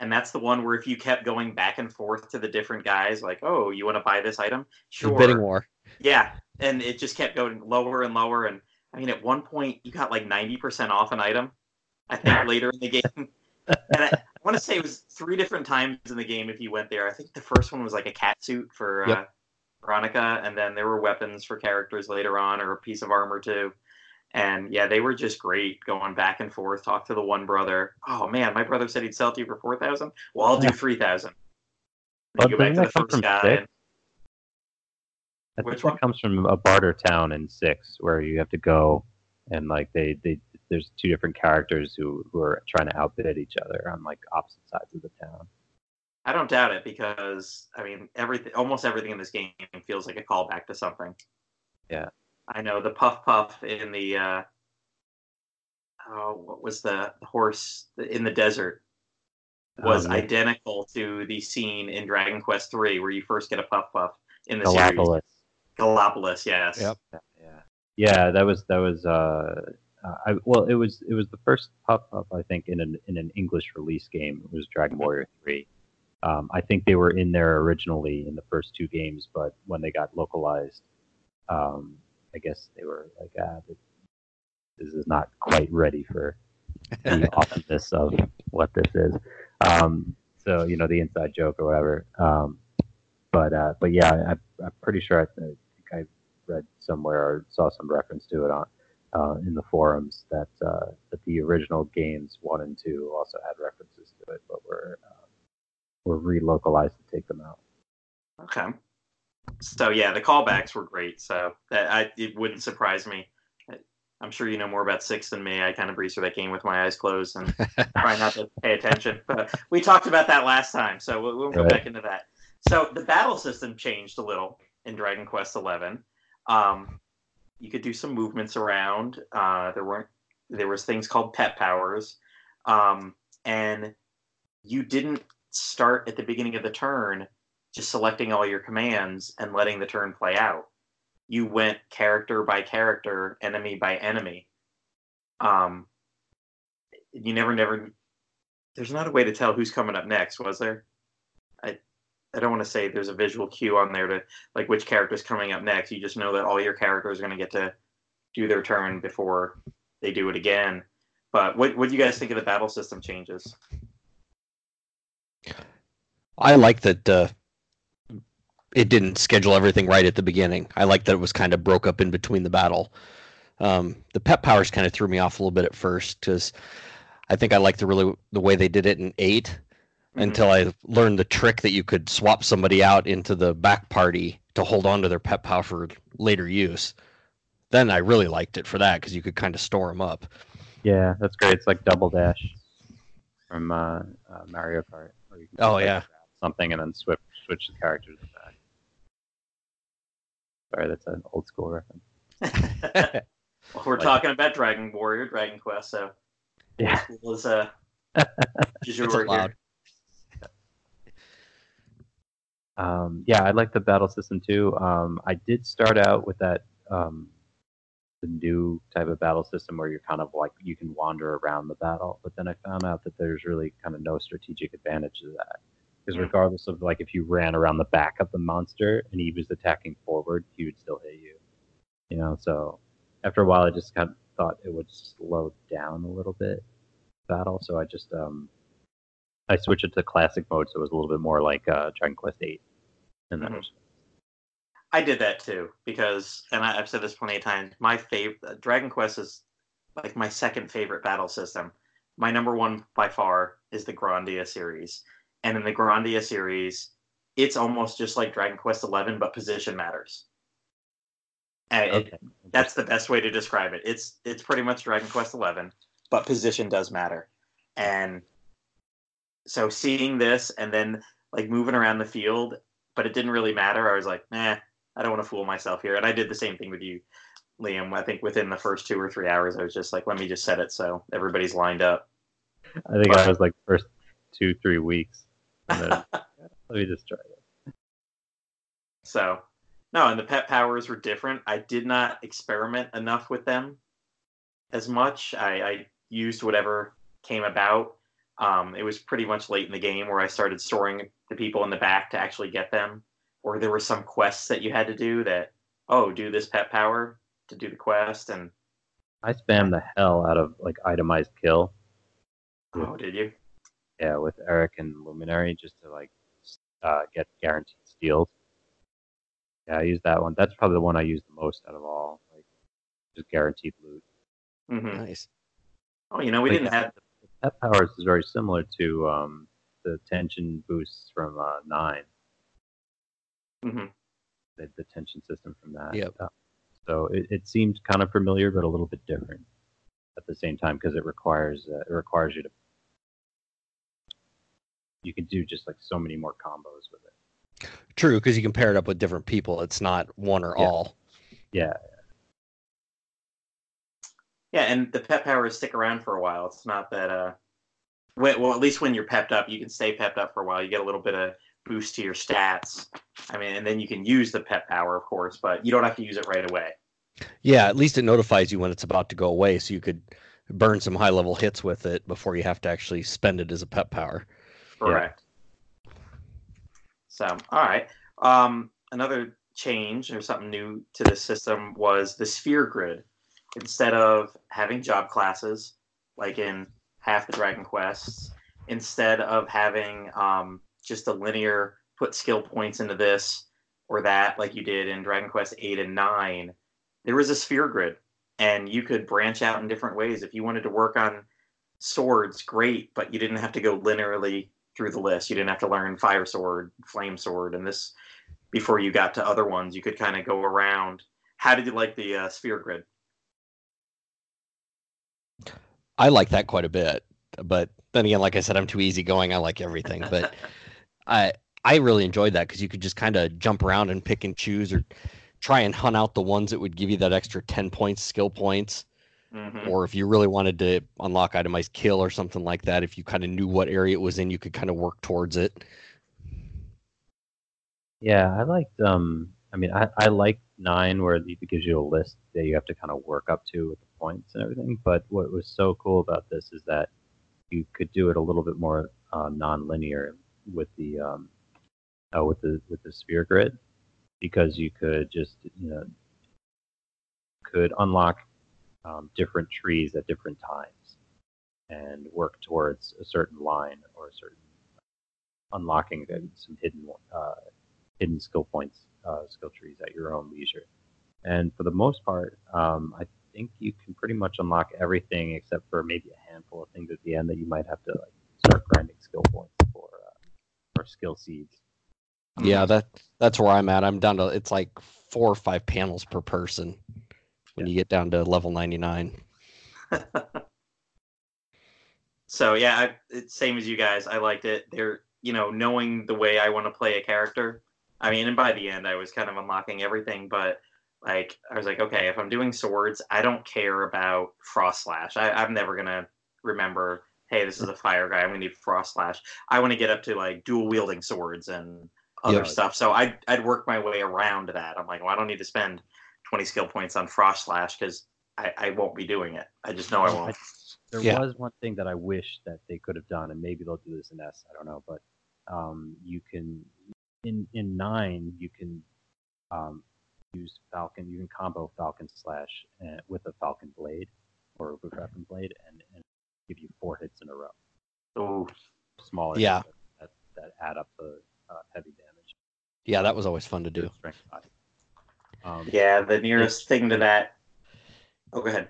S1: and that's the one where if you kept going back and forth to the different guys, like, "Oh, you want to buy this item?"
S3: the
S1: Sure.
S3: bidding war.
S1: Yeah, and it just kept going lower and lower. And I mean, at one point, you got like ninety percent off an item. I think later in the game, and I, I want to say it was three different times in the game. If you went there, I think the first one was like a cat suit for uh,
S3: Yep.
S1: Veronica, and then there were weapons for characters later on, or a piece of armor too. And yeah, they were just great going back and forth. Talk to the one brother. Oh man, my brother said he'd sell to you for four thousand. Well, I'll do three thousand.
S2: Well,
S1: go back to the first guy. and-
S2: I
S1: Which one?
S2: comes from a barter town in six, where you have to go and like they, they there's two different characters who, who are trying to outbid each other on like opposite sides of the town.
S1: I don't doubt it because I mean everything almost everything in this game feels like a callback to something.
S2: Yeah.
S1: I know the puff puff in the uh oh what was the horse in the desert was
S2: Um,
S1: identical to the scene in Dragon Quest 3 where you first get a puff puff in the series.
S2: Gallopolis.
S1: Gallopolis, yes.
S3: Yep.
S2: Yeah, yeah, that was that was. Uh, uh, I, well, it was it was the first puff puff I think in an in an English release game. It was Dragon Warrior Three. Um, I think they were in there originally in the first two games, but when they got localized, um, I guess they were like, ah, this, is not quite ready for the awesomeness of what this is. Um, so you know the inside joke or whatever. Um, but uh, but yeah, I, I'm pretty sure I, I think I read somewhere or saw some reference to it on uh, in the forums that uh, that the original games one and two also had references to it, but were uh, were relocalized to take them out.
S1: Okay. So yeah, the callbacks were great. So that I, it wouldn't surprise me. I'm sure you know more about six than me. I kind of breeze through that game with my eyes closed and try not to pay attention. But we talked about that last time, so we'll, we'll go
S2: Right.
S1: back into that. So the battle system changed a little in Dragon Quest XI. Um, you could do some movements around. Uh, there weren't. There was things called pep powers, um, and you didn't start at the beginning of the turn just selecting all your commands and letting the turn play out. You went character by character, enemy by enemy. Um, you never, never. There's not a way to tell who's coming up next, was there? I, I don't want to say there's a visual cue on there to like which character's coming up next. You just know that all your characters are going to get to do their turn before they do it again. But what what do you guys think of the battle system changes?
S3: I like that uh, it didn't schedule everything right at the beginning. I like that it was kind of broke up in between the battle. Um, the pep powers kind of threw me off a little bit at first because I think I liked the really the way they did it in 8
S1: Mhm.
S3: until I learned the trick that you could swap somebody out into the back party to hold on to their pep power for later use. Then I really liked it for that because you could kind of store them up.
S2: Yeah, that's great. It's like Double Dash from uh, uh, Mario Kart. Where you can
S3: Oh, yeah.
S2: grab something and then switch switch the characters back. Sorry, that's an old school reference.
S1: Well, we're
S2: Like-
S1: talking about Dragon Warrior, Dragon Quest, so
S2: Yeah.
S1: old is uh, du jour
S3: It's
S1: here.
S2: Um, yeah, I like the battle system too. Um, I did start out with that um, the new type of battle system where you're kind of like you can wander around the battle, but then I found out that there's really kind of no strategic advantage to that. Because regardless of like if you ran around the back of the monster and he was attacking forward, he would still hit you. You know, so after a while, I just kind of thought it would slow down a little bit battle. So I just um, I switched it to classic mode, so it was a little bit more like uh, Dragon Quest Eight. That
S1: Mhm.
S2: respect.
S1: I did that too because, and I, I've said this plenty of times. My favorite Dragon Quest is like my second favorite battle system. My number one by far is the Grandia series, and in the Grandia series, it's almost just like Dragon Quest Eleven, but position matters. And it-
S2: Okay.
S1: that's the best way to describe it. It's it's pretty much Dragon Quest Eleven, but position does matter. And so seeing this and then like moving around the field, but it didn't really matter. I was like, nah, I don't want to fool myself here. And I did the same thing with you, Liam. I think within the first two or three hours, I was just like, let me just set it so everybody's lined up.
S2: I think I was like first two three weeks. Let me just try it.
S1: So, no, and the pep powers were different. I did not experiment enough with them as much. I, I used whatever came about. Um, it was pretty much late in the game where I started storing the people in the back to actually get them, or there were some quests that you had to do that, oh, do this pep power to do the quest, and
S2: I spammed the hell out of like itemized kill.
S1: oh, did you?
S2: Yeah, with Erik and Luminary just to like uh, get guaranteed steals. Yeah, I use that one. That's probably the one I use the most out of all. Like just guaranteed loot.
S1: hmm
S3: Nice.
S1: Oh, you know, we
S2: Like,
S1: didn't have.
S2: Pep powers is very similar to um, the tension boosts from uh, nine.
S1: mhm.
S2: the, the tension system from that.
S3: Yep.
S2: Uh, so it, it seemed kind of familiar, but a little bit different at the same time because it requires uh, it requires you to you can do just like so many more combos with it.
S3: True, because you can pair it up with different people. It's not one or
S2: Yeah.
S3: all.
S2: Yeah,
S1: Yeah, and the pep powers stick around for a while. It's not that uh well, well at least when you're pepped up, you can stay pepped up for a while. You get a little bit of boost to your stats. I mean, and then you can use the pep power, of course, but you don't have to use it right away.
S3: Yeah, at least it notifies you when it's about to go away, so you could burn some high level hits with it before you have to actually spend it as a pep power.
S1: Correct. So, all right. Um, another change or something new to the system was the sphere grid. Instead of having job classes like in half the Dragon Quests, instead of having um, just a linear put skill points into this or that like you did in Dragon Quest 8 and 9, there was a sphere grid and you could branch out in different ways. If you wanted to work on swords, great, but you didn't have to go linearly through the list. You didn't have to learn fire sword, flame sword, and this before you got to other ones. You could kind of go around. How did you like the uh, sphere grid?
S3: I like that quite a bit, but then again, like I said, I'm too easygoing. I like everything, but I I really enjoyed that because you could just kind of jump around and pick and choose or try and hunt out the ones that would give you that extra 10 points skill points
S1: Mhm.
S3: or if you really wanted to unlock itemized kill or something like that if you kind of knew what area it was in you could kind of work towards it
S2: Yeah, I liked. Um, I mean, I, I like nine where it gives you a list that you have to kind of work up to with the points and everything. But what was so cool about this is that you could do it a little bit more uh, non-linear with the um, uh, with the with the sphere grid because you could just you know could unlock um, different trees at different times and work towards a certain line or a certain unlocking some hidden uh, hidden skill points, uh, skill trees at your own leisure. And for the most part, um, I think you can pretty much unlock everything except for maybe a handful of things at the end that you might have to like start grinding skill points for uh, or skill seeds.
S3: yeah that that's where i'm at i'm down to it's like four or five panels per person when you get down to level 99
S1: So yeah, I, it's same as you guys. I liked it. They're you know knowing the way I want to play a character. I mean, and by the end, I was kind of unlocking everything. But like, I was like, okay, if I'm doing swords, I don't care about frost slash. I, I'm never gonna remember. Hey, this is a fire guy. I'm gonna need frost slash. I want to get up to like dual wielding swords and other
S3: Yep.
S1: stuff. So I'd, I'd work my way around that. I'm like, well, I don't need to spend 20 skill points on frost slash because I, I won't be doing it. I just know I won't.
S2: There
S3: Yeah.
S2: was one thing that I wish that they could have done, and maybe they'll do this in S. I don't know, but um, you can in in nine you can um, use Falcon. You can combo Falcon slash uh, with a Falcon blade or a Weapon blade, and, and give you four hits in a row.
S1: Ooh.
S2: Smaller,
S3: Yeah.
S2: that, that that add up the uh, heavy damage.
S3: yeah that was always fun to do
S2: strength body. Um,
S1: Yeah, the nearest thing to that. Oh, go ahead.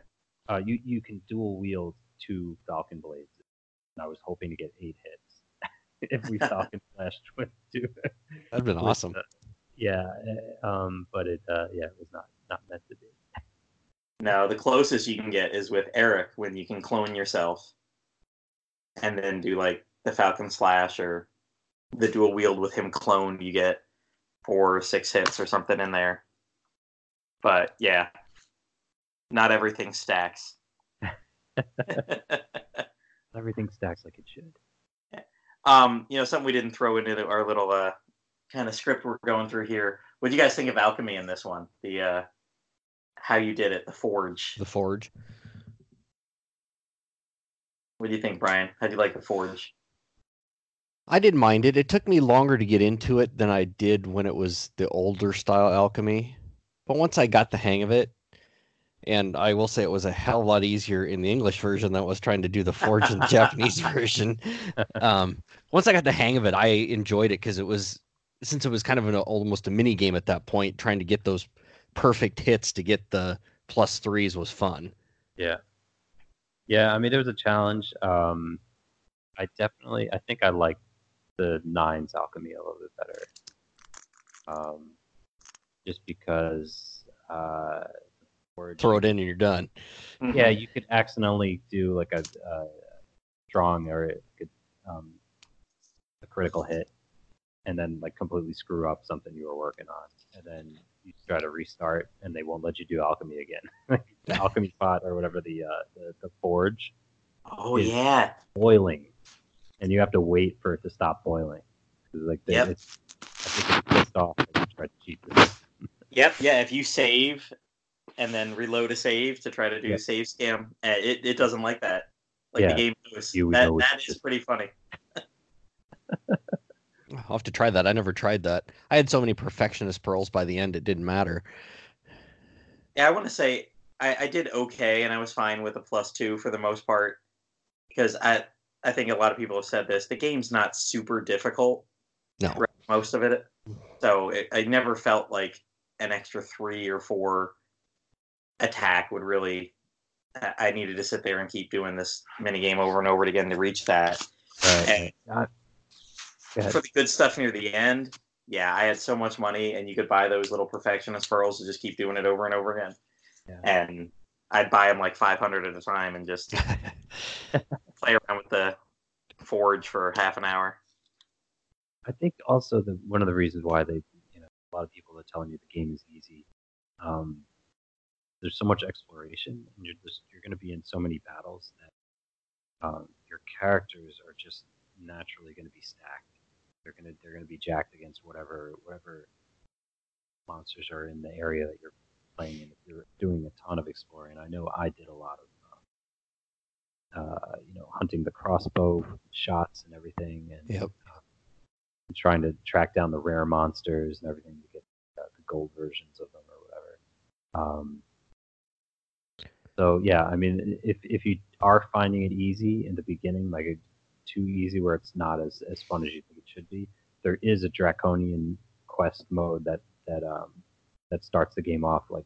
S2: uh, you you can dual wield two Falcon blades. And I was hoping to get eight hits if we Falcon flashed with two.
S3: that'd been awesome
S2: uh, yeah, uh, um, but it uh, yeah it was not not meant to be.
S1: No, the closest you can get is with Erik when you can clone yourself, and then do like the Falcon Slash or the dual wield with him cloned. You get four or six hits or something in there. But yeah, not everything stacks.
S2: Everything stacks like it should.
S1: um, you know, something we didn't throw into the, our little uh, kind of script we're going through here. What do you guys think of alchemy in this one? The uh, how you did it, the forge.
S3: the forge
S1: What do you think, Brian? How do you like the forge?
S3: I didn't mind it. It took me longer to get into it than I did when it was the older style alchemy. But once I got the hang of it, and I will say it was a hell of a lot easier in the English version than I was trying to do the forge in the Japanese version. Um, once I got the hang of it, I enjoyed it because it was since it was kind of an almost a mini game at that point, trying to get those perfect hits to get the plus threes was fun.
S2: Yeah, yeah. I mean, it was a challenge. Um, I definitely, I think I like the nines alchemy a little bit better. Um, just because, uh, forge-
S3: Throw it in and you're done.
S2: yeah, you could accidentally do like a, a strong or it could, um, a critical hit, and then like completely screw up something you were working on, and then you try to restart, and they won't let you do alchemy again. the alchemy pot or whatever the uh, the, the forge
S1: Oh
S2: is-
S1: yeah.
S2: boiling, and you have to wait for it to stop boiling. 'Cause, like they,
S1: Yep.
S2: it's, I think it's pissed off that you try to cheat this.
S1: Yep, yeah. If you save and then reload a save to try to do
S2: Yeah.
S1: save scam, eh, it, it doesn't like that. Like
S2: Yeah.
S1: the game knows.
S2: You
S1: that
S2: know
S1: that is
S2: just-
S1: pretty funny.
S3: I'll have to try that. I never tried that. I had so many perfectionist pearls by the end, it didn't matter.
S1: Yeah, I want to say I, I did okay, and I was fine with a plus two for the most part because I I think a lot of people have said this. The game's not super difficult.
S3: No.
S1: throughout Most of it, So it, I never felt like an extra three or four attack would really. I I needed to sit there and keep doing this mini game over and over again to reach that.
S2: Right.
S1: And
S2: Not- Go
S1: for the good stuff near the end, yeah, I had so much money, and you could buy those little perfectionist pearls to just keep doing it over and over again.
S2: Yeah.
S1: And I'd buy them like 500 at a time and just play around with the forge for half an hour.
S2: I think also the one of the reasons why they, you know, a lot of people are telling you the game is easy. Um, there's so much exploration, and you're just you're going to be in so many battles that um, your characters are just naturally going to be stacked. They're gonna they're gonna be jacked against whatever whatever monsters are in the area that you're playing in. If you're doing a ton of exploring, I know I did a lot of. Uh, uh, you know, hunting the crossbow shots and everything, and
S3: Yep.
S2: Trying to track down the rare monsters and everything to get uh, the gold versions of them or whatever. Um, so yeah, I mean, if if you are finding it easy in the beginning, like it, too easy where it's not as, as fun as you think it should be, there is a draconian quest mode that that um, that starts the game off like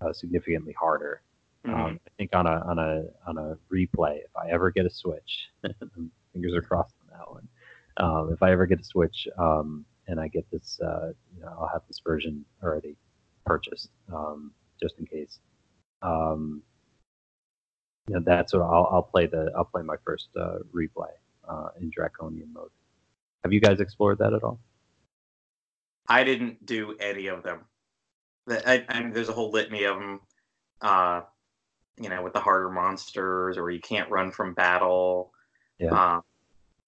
S2: uh, significantly harder.
S1: Mhm.
S2: Um, I think on a on a on a replay, if I ever get a Switch, fingers are crossed on that one. Um, if I ever get a Switch um, and I get this, uh, you know, I'll have this version already purchased um, just in case. Um, you know, that's what I'll, I'll play the I'll play my first uh, replay uh, in Draconian mode. Have you guys explored that at all?
S1: I didn't do any of them. I, I mean, there's a whole litany of them. Uh, you know, with the harder monsters, or you can't run from battle.
S2: Yeah.
S1: Um,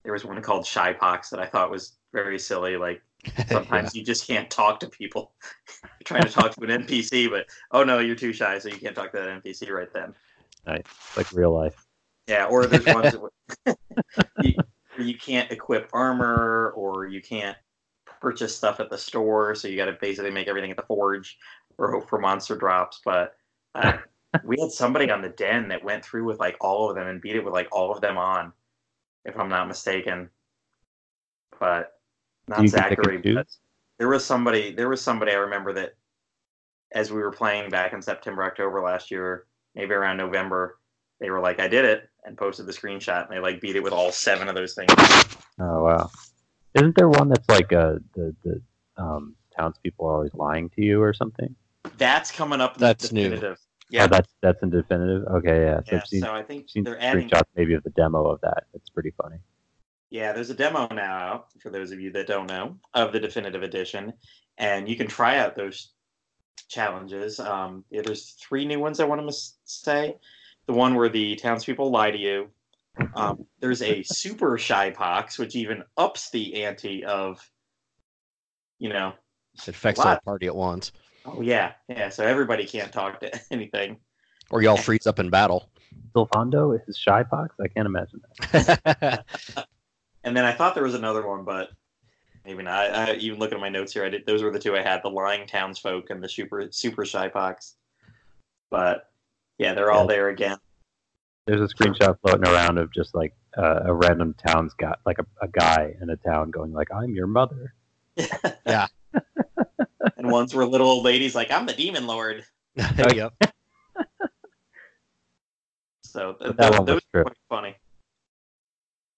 S1: there was one called Shy Pox that I thought was very silly. Like sometimes you just can't talk to people. you're trying to talk to an NPC, but oh no, you're too shy, so you can't talk to that NPC right then.
S2: It's like real life.
S1: Yeah, or there's ones that you, where you can't equip armor, or you can't purchase stuff at the store, so you got to basically make everything at the forge or hope for monster drops. But uh, we had somebody on the den that went through with like all of them and beat it with like all of them on, if I'm not mistaken. But not
S2: you think they
S1: Zachary.
S2: can
S1: But there was somebody. There was somebody I remember that, as we were playing back in September, October last year, maybe around November, they were like, "I did it," and posted the screenshot, and they like beat it with all seven of those things.
S2: Oh wow! Isn't there one that's like uh, the the um, townspeople are always lying to you or something?
S1: That's coming up. in
S3: That's new.
S1: Definitive. Yeah,
S2: Oh, that's that's in definitive. Okay, yeah. So
S1: yeah.
S2: I've seen,
S1: So I think
S2: seen
S1: they're adding.
S2: screenshots maybe of the demo of that. It's pretty funny.
S1: Yeah, there's a demo now out for those of you that don't know of the definitive edition, and you can try out those challenges. Um, yeah, there's three new ones I want to mis- say. The one where the townspeople lie to you. Um, there's a super shy pox, which even ups the ante of, you know,
S3: It affects the party at once.
S1: Oh yeah, yeah. So everybody can't talk to anything.
S3: Or y'all freeze up in battle.
S2: Sylvando is shy pox. I can't imagine that.
S1: And then I thought there was another one, but maybe not. I, I even looking at my notes here, I did. Those were the two I had: the lying townsfolk and the super super shy pox. But yeah, they're all
S2: Yeah.
S1: there again.
S2: There's a screenshot floating around of just like uh, a random town's got like a, a guy in a town going like, "I'm your mother."
S3: Yeah.
S1: And ones were little old ladies like, "I'm the demon lord."
S3: Oh, yep.
S1: So th-
S2: But that
S1: th-
S2: one was
S1: those
S2: true.
S1: quite funny.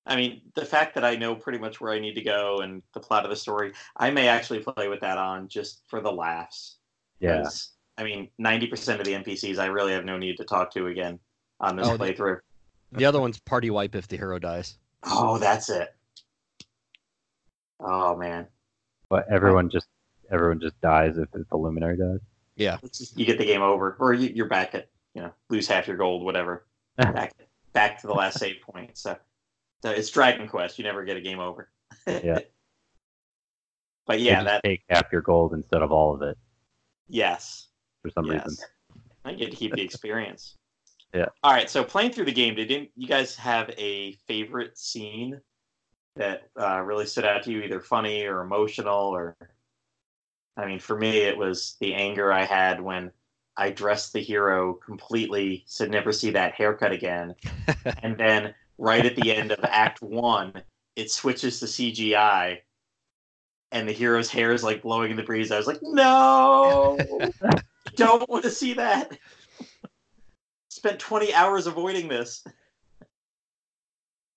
S1: I mean, the fact that I know pretty much where I need to go and the plot of the story, I may actually play with that on just for the laughs.
S2: Yeah,
S1: 'Cause, I mean, ninety percent of the NPCs I really have no need to talk to again on this
S3: Oh, the-
S1: playthrough.
S3: The other one's party wipe if the hero dies.
S1: Oh, that's it. Oh man,
S2: but everyone just everyone just dies if, if the luminary dies.
S3: Yeah.
S1: Just- you get the game over, or you, you're back at you know lose half your gold, whatever. back back to the last save point. So, so it's Dragon Quest. You never get a game over.
S2: Yeah.
S1: But yeah, that
S2: take half your gold instead of all of it
S1: yes,
S2: for some
S1: yes.
S2: reason.
S1: I get to keep the experience.
S2: Yeah.
S1: All right. So playing through the game, did you guys have a favorite scene that uh, really stood out to you, either funny or emotional, or? I mean, for me, it was the anger I had when I dressed the hero completely, said never see that haircut again, and then right at the end of Act One, it switches to CGI, and the hero's hair is like blowing in the breeze. I was like, no, don't want to see that. Spent 20 hours avoiding this.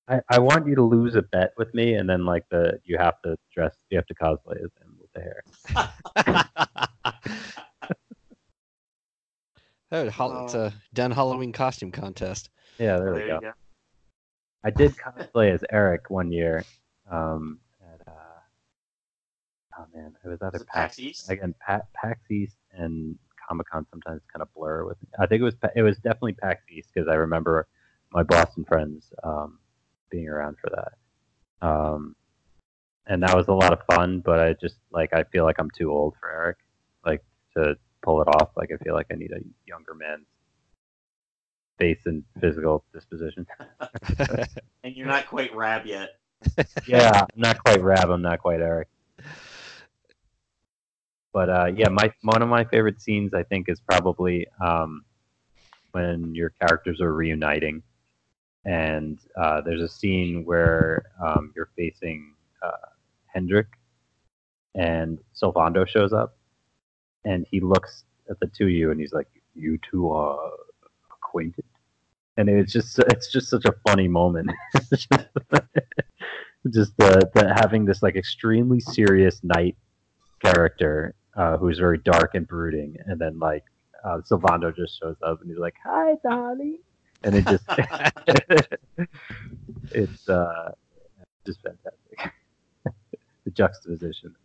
S2: I, I want you to lose a bet with me, and then like the you have to dress, you have to cosplay as him with the hair.
S3: Oh, hol- it's a done Halloween costume contest.
S2: Yeah, there,
S1: There
S2: we
S1: you
S2: go.
S1: go.
S2: I did cosplay as Erik one year. Um, at, uh, oh man, it was either
S1: Was it
S2: PAX,
S1: PAX East?
S2: again pa- PAX East and Comic Con sometimes kind of blur with. Me. I think it was Pa- it was definitely PAX East because I remember my Boston friends um, being around for that. Um, and that was a lot of fun, but I just like I feel like I'm too old for Erik, like to pull it off. Like I feel like I need a younger man's face and physical disposition.
S1: And you're not quite Rab yet.
S2: yeah, I'm not quite Rab. I'm not quite Erik. But uh, yeah, my one of my favorite scenes I think is probably um, when your characters are reuniting, and uh, there's a scene where um, you're facing uh, Hendrik, and Sylvando shows up, and he looks at the two of you, and he's like, "You two are acquainted," and it's just it's just such a funny moment. just the, the having this like extremely serious knight character uh, who's very dark and brooding, and then like uh, Sylvando just shows up and he's like, "Hi, darling," and it just it's uh, just fantastic. The juxtaposition.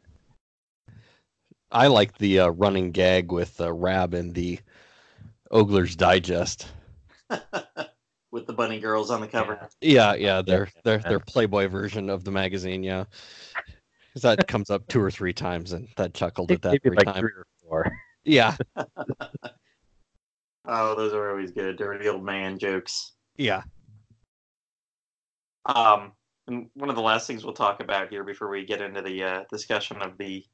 S3: I like the uh, running gag with uh, Rab in the Ogler's Digest.
S1: With the bunny girls on the cover.
S3: Yeah, yeah, their
S2: yeah,
S3: their
S2: yeah.
S3: their Playboy version of the magazine. Yeah, because that comes up two or three times, and that chuckled at that
S2: Maybe
S3: every
S2: like
S3: time.
S2: three or four.
S3: Yeah,
S1: Oh, those are always good. Dirty old man jokes.
S3: yeah.
S1: Um, and one of the last things we'll talk about here before we get into the uh, discussion of the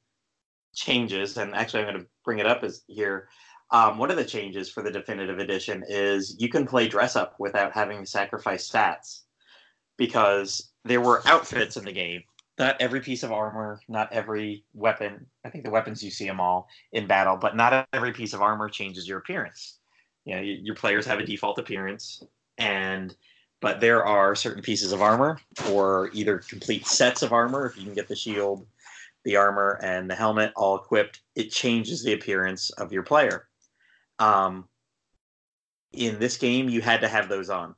S1: changes, and actually I'm going to bring it up is here. Um, one of the changes for the definitive edition is you can play dress up without having to sacrifice stats because there were outfits in the game. Not every piece of armor, not every weapon. I think the weapons you see them all in battle, but not every piece of armor changes your appearance. You know, your players have a default appearance, and but there are certain pieces of armor or either complete sets of armor if you can get the shield the armor and the helmet all equipped it changes the appearance of your player. Um, in this game you had to have those on.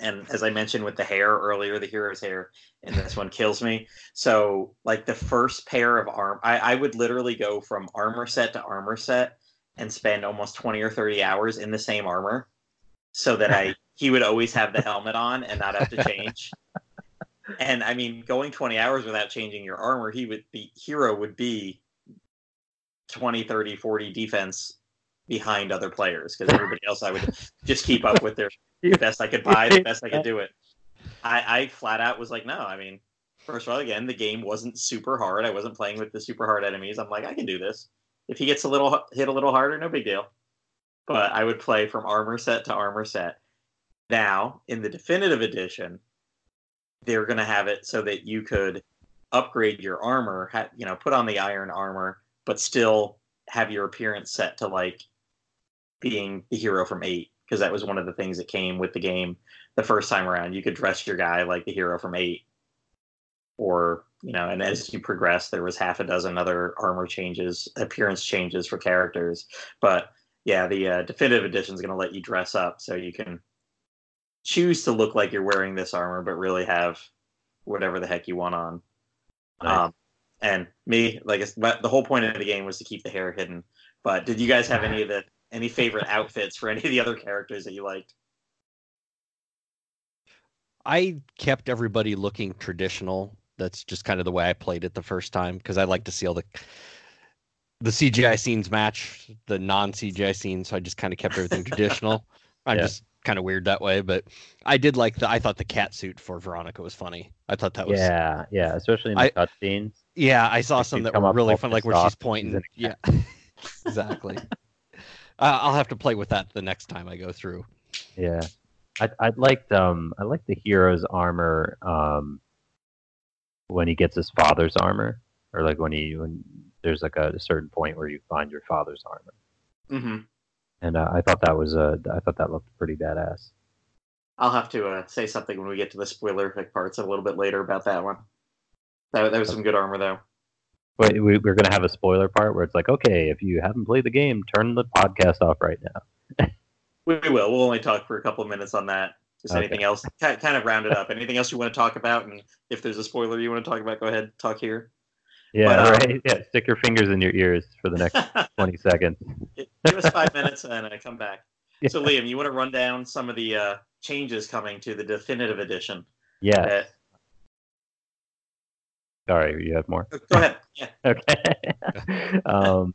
S1: And as i mentioned with the hair earlier the hero's hair in this one kills me. So like the first pair of arm I, I would literally go from armor set to armor set and spend almost 20 or 30 hours in the same armor so that I he would always have the helmet on and not have to change. and I mean, going 20 hours without changing your armor, he would the hero would be 20, 30, 40 defense behind other players because everybody else I would just keep up with their the best I could buy, the best I could do it. I, I flat out was like, no, I mean, first of all, again, the game wasn't super hard. I wasn't playing with the super hard enemies. I'm like, I can do this. If he gets a little hit a little harder, no big deal. But I would play from armor set to armor set. Now, in the definitive edition, they're going to have it so that you could upgrade your armor, ha- you know, put on the iron armor, but still have your appearance set to like being the hero from 8 because that was one of the things that came with the game the first time around. You could dress your guy like the hero from 8 or, you know, and as you progress there was half a dozen other armor changes, appearance changes for characters. But yeah, the uh, definitive edition is going to let you dress up so you can choose to look like you're wearing this armor, but really have whatever the heck you want on.
S2: Nice.
S1: Um, and me, like the whole point of the game was to keep the hair hidden. But did you guys have any of the any favorite outfits for any of the other characters that you liked?
S3: I kept everybody looking traditional. That's just kind of the way I played it the first time because I like to see all the the CGI scenes match the non CGI scenes. So I just kind of kept everything traditional. I'm
S2: Yeah.
S3: just kind of weird that way, but I did like the. I thought the cat suit for Veronica was funny. I thought that was
S2: yeah, yeah, especially in the
S3: I-
S2: cutscenes.
S3: Yeah, I saw
S2: Like,
S3: some that were really fun, like where she's
S2: off, she's
S3: pointing. Yeah, exactly. uh, I'll have to play with that the next time I go through.
S2: Yeah, I I liked um I liked the hero's armor um when he gets his father's armor or like when he when there's like a, a certain point where you find your father's armor.
S1: hmm
S2: And uh, I thought that was uh, I thought that looked pretty badass.
S1: I'll have to uh, say something when we get to the spoilerific parts a little bit later about that one. That, that was some good armor though.
S2: But we, we're gonna have a spoiler part where it's like, okay, if you haven't played the game, turn the podcast off right now.
S1: We will. We'll only talk for a couple of minutes on that. Just
S2: Okay.
S1: anything else, kind of round it up. Anything else you want to talk about? And if there's a spoiler you want to talk about, go ahead, talk here.
S2: Yeah,
S1: But, um,
S2: right. Yeah, stick your fingers in your ears for the next twenty seconds.
S1: Give us five minutes and I come back.
S2: Yeah.
S1: So, Liam, you want to run down some of the uh, changes coming to the definitive edition?
S2: Yeah.
S1: That-
S2: Sorry, you have more.
S1: go ahead. Yeah.
S2: Okay. um,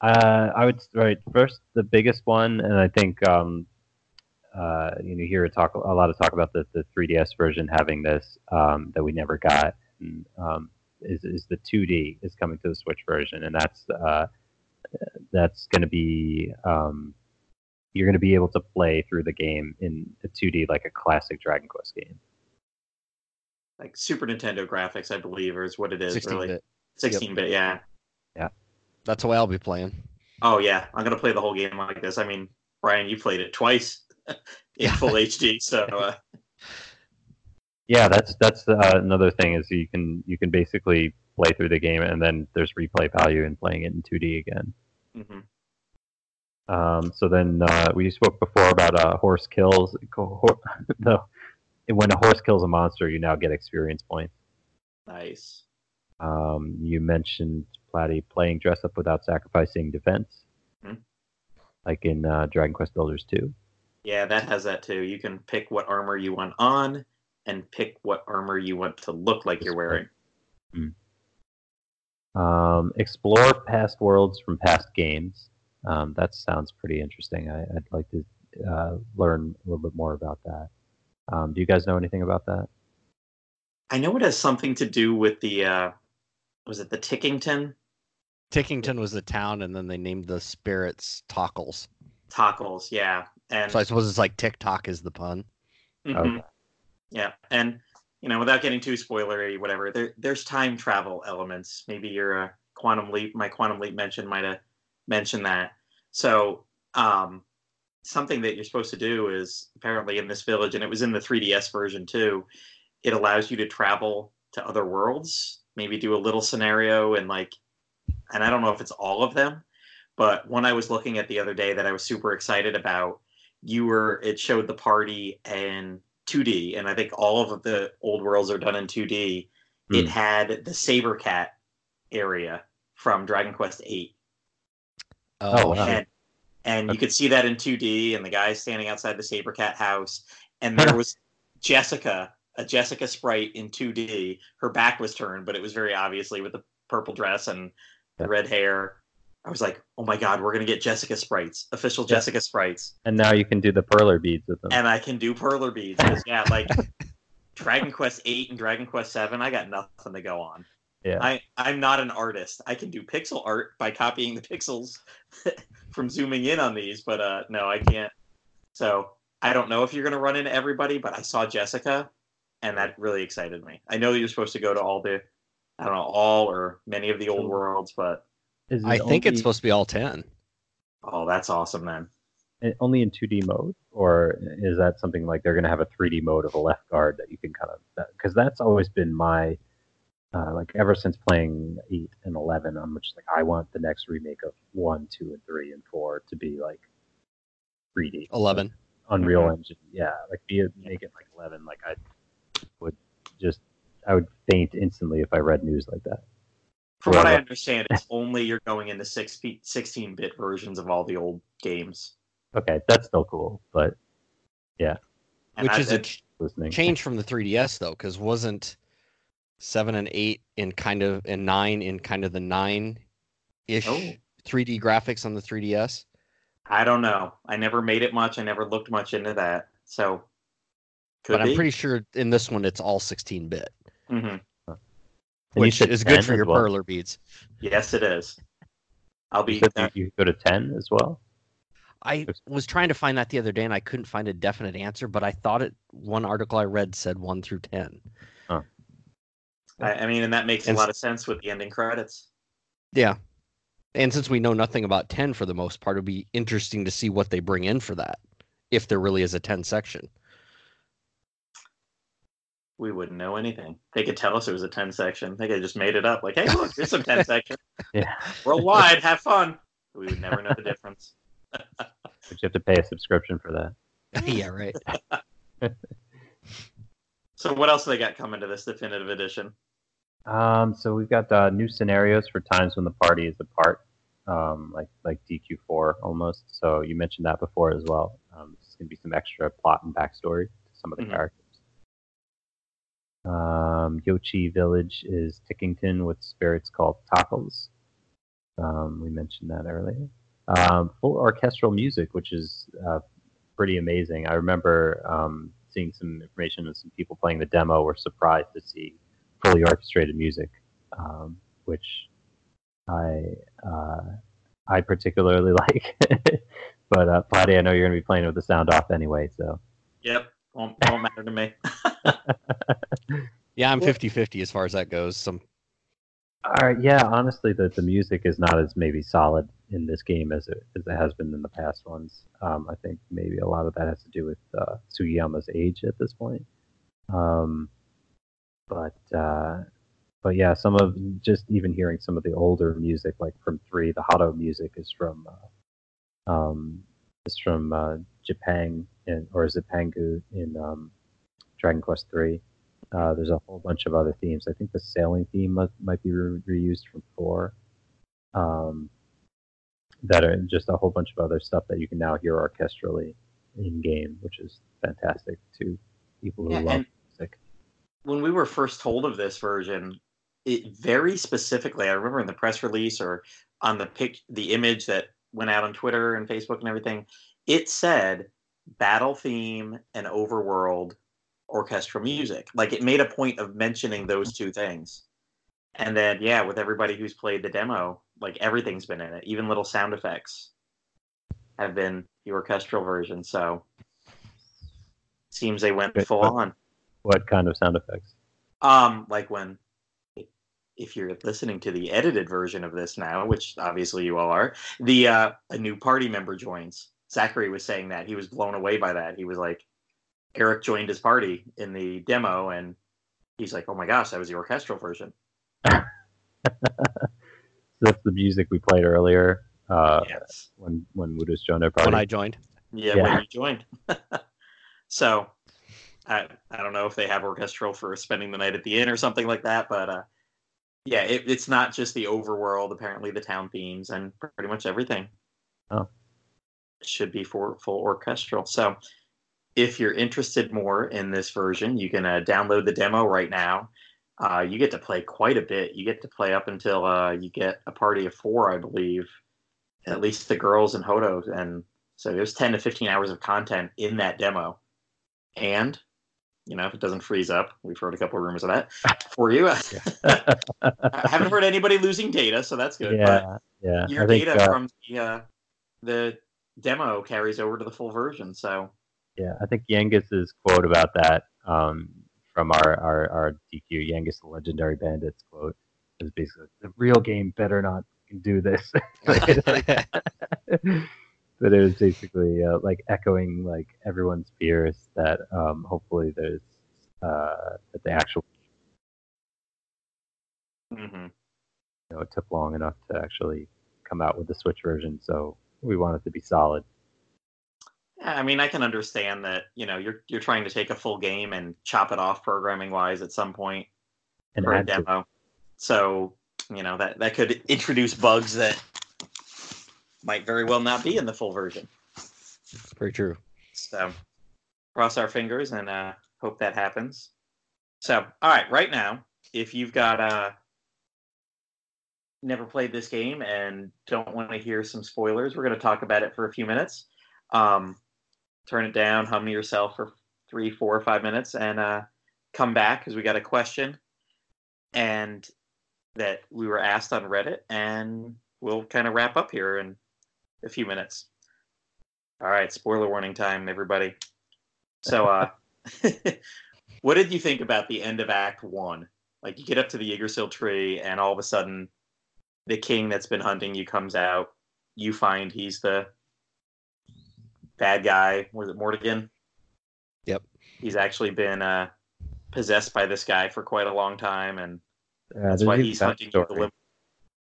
S2: uh, I would right first the biggest one, and I think um, uh, you know hear talk a lot of talk about the, the 3ds version having this um, that we never got. And, um, is is the 2D is coming to the Switch version, and that's uh, that's going to be um, you're going to be able to play through the game in the 2D like a classic Dragon Quest game.
S1: Like Super Nintendo graphics, I believe, or is what it is.
S3: 16
S1: really.
S3: bit.
S1: 16 bit, yeah. Yeah.
S3: That's the way I'll be playing.
S1: Oh, yeah. I'm going to play the whole game like this. I mean, Brian, you played it twice in
S3: Yeah.
S1: full HD. So, uh,
S2: Yeah, that's that's uh, another thing is you can you can basically play through the game and then there's replay value in playing it in 2D again.
S1: mhm.
S2: Um, so then uh, we spoke before about uh, horse kills. No, when a horse kills a monster, you now get experience points.
S1: nice.
S2: Um, you mentioned Platty playing dress up without sacrificing defense,
S1: Hmm.
S2: like in uh, Dragon Quest Builders 2.
S1: Yeah, that has that too. You can pick what armor you want on and pick what armor you want to look like you're wearing.
S2: Um, explore past worlds from past games. Um, that sounds pretty interesting. I, I'd like to uh, learn a little bit more about that. Um, do you guys know anything about that?
S1: I know it has something to do with the, uh, was it the Tickington?
S3: Tickington was the town, and then they named the spirits Tockles.
S1: Tockles, yeah. And
S3: So I suppose it's like TikTok is the pun.
S1: Mhm.
S2: Okay.
S1: Yeah, and you know, without getting too spoilery, whatever, there there's time travel elements. Maybe your uh, quantum leap, my quantum leap mention might have mentioned that. So, um, something that you're supposed to do is apparently in this village, and it was in the 3DS version too. It allows you to travel to other worlds, maybe do a little scenario, and like, and I don't know if it's all of them, but one I was looking at the other day that I was super excited about. You were, it showed the party and 2D, and I think all of the old worlds are done in 2D. It
S2: Hmm.
S1: had the Saber Cat area from Dragon Quest VIII,
S2: Oh, wow.
S1: and and you could see that in 2D, and the guy standing outside the Saber Cat house, and there was Jessica, a Jessica sprite in 2D. Her back was turned, but it was very obviously with the purple dress and the
S2: Yeah.
S1: red hair. I was like, oh my god, we're gonna get Jessica sprites, official
S2: Yeah.
S1: Jessica sprites.
S2: And now you can do the perler beads with them.
S1: and I can do perler beads. yeah, like Dragon Quest Eight and Dragon Quest Seven, I got nothing to go on.
S2: Yeah.
S1: I I'm not an artist. I can do pixel art by copying the pixels from zooming in on these, but uh, no, I can't. So I don't know if you're gonna run into everybody, but I saw Jessica, and that really excited me. I know you're supposed to go to all the, I don't know, all or many of the old worlds, but
S2: Is it
S3: I think it's supposed to be all 10.
S1: oh, that's awesome, man.
S2: eh, only in 2D mode, or is that something like they're going to have a 3D mode of Alefgard that you can kind of because that's always been my uh, like ever since playing eight and eleven, I'm just like I want the next remake of one, two, and three and four to be like 3D
S3: 11.
S2: Unreal
S1: Mhm.
S2: Engine, yeah, like be it, make it like 11. Like I would just I would faint instantly if I read news like that.
S1: From what I understand, it's only you're going into six 16 bit versions of all the old games.
S2: Okay, that's still cool, but
S1: And
S3: Which
S1: I-
S3: is a ch-
S2: listening.
S3: change from the 3DS, though, because wasn't 7 and 8 in kind of, and 9 in kind of the 9 ish
S1: Oh.
S3: 3D graphics on the 3DS?
S1: I don't know. I never made it much. I never looked much into that. So, could
S3: but I'm pretty sure in this one it's all 16 bit,
S1: Mhm.
S2: And you
S3: which
S2: said
S3: is good for your
S2: well?
S3: perler beads.
S1: Yes, it is. I'll be.
S2: said you, you go to 10 as well.
S3: I was trying to find that the other day and I couldn't find a definite answer, but I thought it one article I read said 1 through 10.
S1: I, I mean, and that makes
S3: And
S1: a lot of sense with the ending credits.
S3: Yeah. And since we know nothing about 10 for the most part, it'd be interesting to see what they bring in for that, if there really is a 10 section.
S1: We wouldn't know anything. They could tell us it was a 10 section. They could have just made it up. Like, hey, look, there's some 10 section.
S2: Yeah.
S1: Worldwide, have fun. We would never know the difference.
S2: But you have to pay a subscription for that.
S3: yeah, right.
S1: So, what else do they got coming to this definitive edition?
S2: Um, so we've got uh, new scenarios for times when the party is apart, um, like like DQ4 almost. So you mentioned that before as well. Um, there's going to be some extra plot and backstory to some of the
S1: Mhm.
S2: characters. Um, Yochi Village is Tickington with spirits called Tacos. Um, we mentioned that earlier. Um, full orchestral music, which is uh, pretty amazing. I remember um, seeing some information of some people playing the demo were surprised to see fully orchestrated music, um, which I uh, I particularly like. but uh, I know you're going to be playing with the sound off anyway, so
S1: Yep, won't, won't matter to me.
S3: Yeah, I'm
S1: Well-
S3: 50 50 as far as that goes. Some
S2: All right, yeah. Honestly, the the music is not as maybe solid in this game as it as it has been in the past ones. Um, I think maybe a lot of that has to do with uh, Sugiyama's age at this point. Um, but uh, but yeah, some of just even hearing some of the older music, like from three, the Hotto music is from uh, um, is from uh, Japan in, or is it Pangu in um, Dragon Quest three. Uh, there's a whole bunch of other themes. I think the sailing theme might, might be re- reused from four. Um, that are just a whole bunch of other stuff that you can now hear orchestrally in game, which is fantastic to people who
S1: Yeah,
S2: love music.
S1: when we were first told of this version, it very specifically, I remember in the press release or on the pic, the image that went out on Twitter and Facebook and everything, it said battle theme and overworld orchestral music. Like it made a point of mentioning those two things. And then, yeah, with everybody who's played the demo, like everything's been in it, even little sound effects have been the orchestral version. So seems they went full on.
S2: What kind of sound effects?
S1: Um, like when, if you're listening to the edited version of this now, which obviously you all are, the uh, a new party member joins. Zachary was saying that he was blown away by that. He was like, Erik joined his party in the demo, and he's like, "Oh my gosh, that was the orchestral version."
S2: That's the music we played earlier uh,
S1: yes.
S2: when when Woodus joined our party.
S3: when I joined.
S1: Yeah,
S2: Yeah.
S1: when you joined. so, I I don't know if they have orchestral for spending the night at the inn or something like that, but uh, yeah, it, it's not just the overworld. Apparently, the town themes and pretty much everything.
S2: Oh.
S1: should be for full orchestral. So, if you're interested more in this version, you can uh, download the demo right now. Uh, you get to play quite a bit. You get to play up until uh, you get a party of four, I believe, at least the girls and Hodo, and so there's 10 to 15 hours of content in that demo. And, you know, if it doesn't freeze up, we've heard a couple of rumors of that for you. I haven't heard anybody losing data, so that's good.
S2: yeah, yeah.
S1: Your
S2: I think,
S1: data
S2: uh,
S1: from the, uh, the demo carries over to the full version. So,
S2: Yeah, I think Yangus's quote about that um, from our, our, our DQ, Yangus the Legendary Bandits quote, is basically the real game better not do this. but it was basically uh, like echoing like everyone's fears that um, hopefully there's uh, that the actual
S1: mhm.
S2: you know it took long enough to actually come out with the Switch version, so we want it to be solid.
S1: Yeah, I mean, I can understand that, you know, you're, you're trying to take a full game and chop it off programming wise at some point.
S2: And
S1: for a
S2: add to-
S1: demo. So, you know, that, that could introduce bugs that might very well not be in the full version.
S3: Very true.
S1: So, cross our fingers and uh, hope that happens. So, all right, right now, if you've got uh, never played this game and don't want to hear some spoilers, we're going to talk about it for a few minutes. Um, turn it down, hum to yourself for three, four, or five minutes, and uh, come back because we got a question and that we were asked on Reddit, and we'll kind of wrap up here in a few minutes. All right, spoiler warning time, everybody. So, uh, what did you think about the end of Act One Like you get up to the Yggdrasil tree, and all of a sudden, the king that's been hunting you comes out. You find he's the bad guy. Was it Mordegon?
S3: Yep.
S1: He's actually been uh, possessed by this guy for quite a long time, and
S2: Yeah,
S1: that's why he's hunting you. The lim-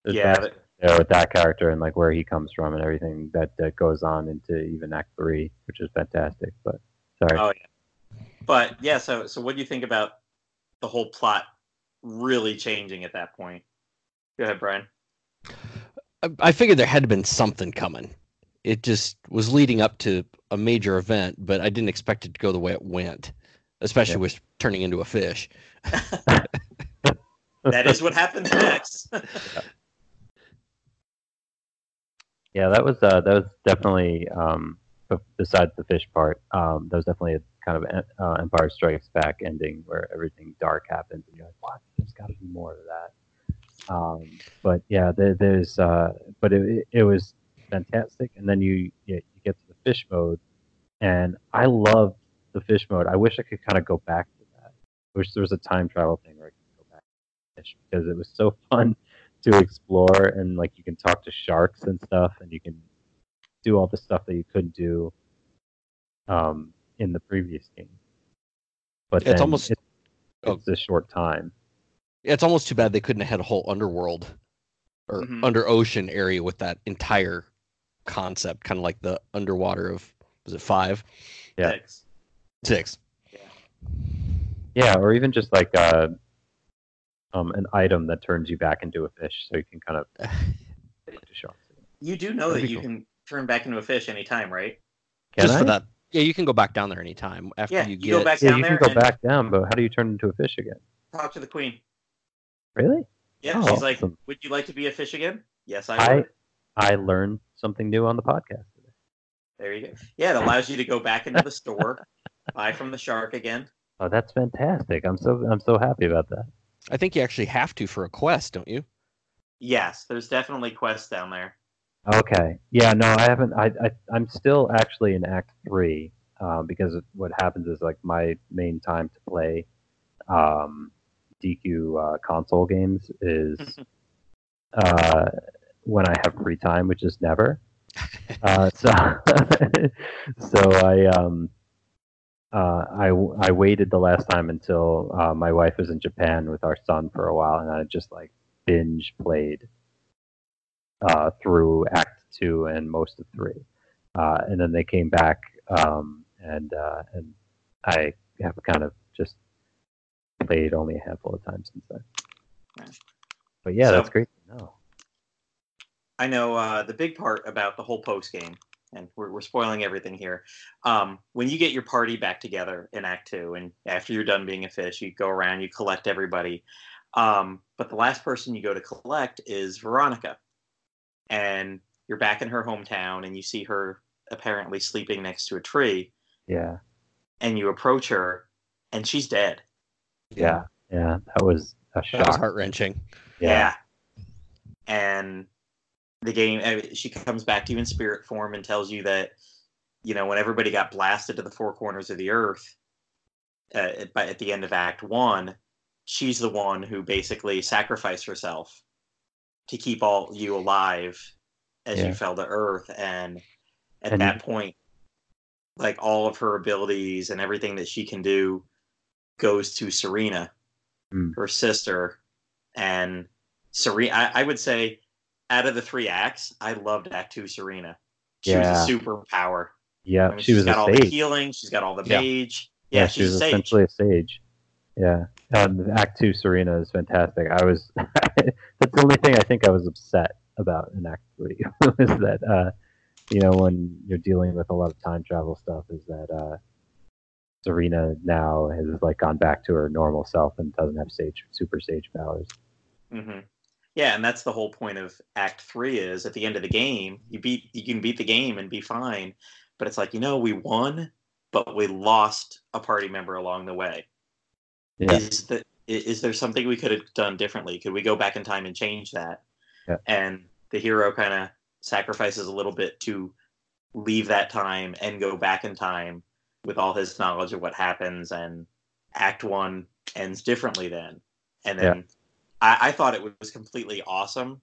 S1: yeah,
S2: there with that character and like where he comes from and everything that, that goes on into even Act Three, which is fantastic. But sorry,
S1: Oh yeah. But yeah, so so what do you think about the whole plot really changing at that point? Go ahead, Brian.
S3: I, I figured there had been something coming. It just was leading up to a major event, but I didn't expect it to go the way it went, especially
S2: Yeah.
S3: with turning into a fish.
S1: That is what happens next.
S2: Yeah, that was uh, that was definitely um, besides the fish part. Um, that was definitely a kind of uh, Empire Strikes Back ending where everything dark happens, and you're like, "What? There's got to be more to that." Um, but yeah, there, there's uh, but it, it was fantastic. And then you you, get to the fish mode, and I loved the fish mode. I wish I could kind of go back to that. I wish there was a time travel thing where I could go back to fish because it was so fun to explore and like you can talk to sharks and stuff and you can do all the stuff that you couldn't do um, in the previous game. But
S3: It's
S2: then
S3: almost-
S2: it's,
S3: oh.
S2: a short time.
S3: It's almost too bad they couldn't have had a whole underworld or
S1: Mhm.
S3: under ocean area with that entire concept, kind of like the underwater of was it five,
S2: Yeah.
S1: Six.
S3: six?
S2: Yeah, or even just like uh, um, an item that turns you back into a fish, so you can kind of talk to sharks.
S1: You do know
S3: That'd
S1: that you
S3: cool.
S1: can turn back into a fish anytime, right?
S2: Can
S3: just
S2: I?
S3: for that. Yeah, you can go back down there anytime after
S1: Yeah,
S3: you
S1: you
S3: get.
S1: go back
S2: Yeah,
S1: down
S2: you can
S1: there
S2: go
S1: and
S2: back down, but how do you turn into a fish again?
S1: talk to the queen.
S2: Really?
S1: Yeah,
S2: Oh,
S1: she's like, "Would you like to be a fish again?" Yes, I
S2: I. I learned something new on the podcast today.
S1: There you go. Yeah, it allows you to go back into the store, buy from the shark again.
S2: Oh, that's fantastic! I'm so I'm so happy about that.
S3: I think you actually have to for a quest, don't you?
S1: Yes, there's definitely quests down there.
S2: Okay. Yeah. No, I haven't. I, I I'm still actually in Act Three um, because what happens is like my main time to play um, DQ uh, console games is uh, when I have free time, which is never. Uh, so so I um uh, I I waited the last time until uh, my wife was in Japan with our son for a while, and I just like binge played uh, through Act Two and most of three, uh, and then they came back, um, and uh, and I have kind of just played only a handful of times since then.
S1: Right.
S2: But yeah,
S1: So-
S2: that's great to know.
S1: I know uh, the big part about the whole post game, and we're, we're spoiling everything here. Um, when you get your party back together in Act Two, and after you're done being a fish, you go around, you collect everybody. Um, but the last person you go to collect is Veronica, and you're back in her hometown, and you see her apparently sleeping next to a tree,
S2: Yeah,
S1: and you approach her, and she's dead.
S2: yeah, yeah. That was a
S3: That was
S2: shock.
S3: heart wrenching.
S1: Yeah. And the game, she comes back to you in spirit form and tells you that, you know, when everybody got blasted to the four corners of the earth, uh, at, at the end of Act One, she's the one who basically sacrificed herself to keep all you alive as
S2: Yeah.
S1: you fell to earth. And at
S2: And-
S1: that point, like all of her abilities and everything that she can do goes to Serena,
S2: Mm.
S1: her sister, and Serena. I, I would say, out of the three acts, I loved Act Two. Serena. She
S2: Yeah.
S1: was a superpower.
S2: Yeah,
S1: I mean,
S2: she was
S1: got
S2: a
S1: all the healing. She's got all the
S3: Yeah.
S1: mage.
S2: Yeah,
S1: Yeah,
S2: she
S1: she's
S2: was
S1: a sage.
S2: essentially a sage. Yeah, um, Act Two Serena is fantastic. I was that's the only thing I think I was upset about in Act Three was that uh, you know when you're dealing with a lot of time travel stuff is that uh, Serena now has like gone back to her normal self and doesn't have sage super sage powers.
S1: hmm Yeah, and that's the whole point of Act Three. Is at the end of the game, you beat you can beat the game and be fine, but it's like you know we won, but we lost a party member along the way.
S2: Yeah.
S1: Is that is there something we could have done differently? Could we go back in time and change that?
S2: Yeah.
S1: And the hero kind of sacrifices a little bit to leave that time and go back in time with all his knowledge of what happens and act one ends differently then And then I, I thought it was completely awesome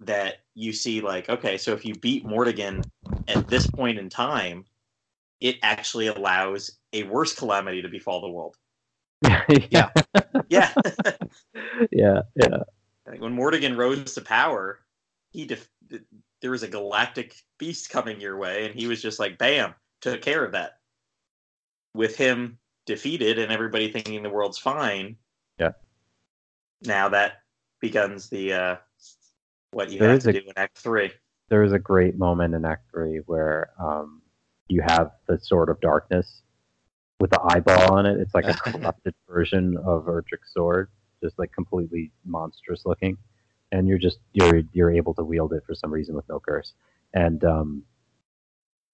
S1: that you see like, okay, so if you beat Mordegon at this point in time, it actually allows a worse calamity to befall the world.
S3: Yeah.
S1: Yeah.
S2: yeah, yeah.
S1: Like, when Mordegon rose to power, he def- there was a galactic beast coming your way, and he was just like, bam, took care of that. With him defeated and everybody thinking the world's fine.
S2: Yeah.
S1: Now that begins the uh, what you
S2: There
S1: have to
S2: a-
S1: do in Act Three.
S2: There is a great moment in Act Three where um, you have the Sword of Darkness with the eyeball on it. It's like a corrupted version of Erdrick's sword, just like completely monstrous looking, and you're just you're you're able to wield it for some reason with no curse, and um,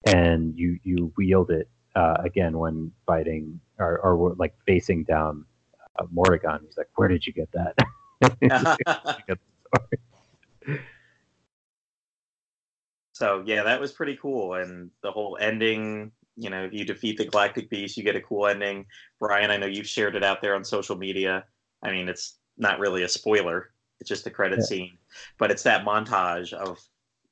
S2: and you you wield it uh, again when fighting or, or like facing down uh, Mordegon. He's like, "Where did you get that?" He's like, "I got the sword."
S1: so yeah, that was pretty cool, and the whole ending. You know, if you defeat the Galactic Beast, you get a cool ending. Brian, I know you've shared it out there on social media. I mean, it's not really a spoiler; it's just the credit
S2: Yeah.
S1: scene, but it's that montage of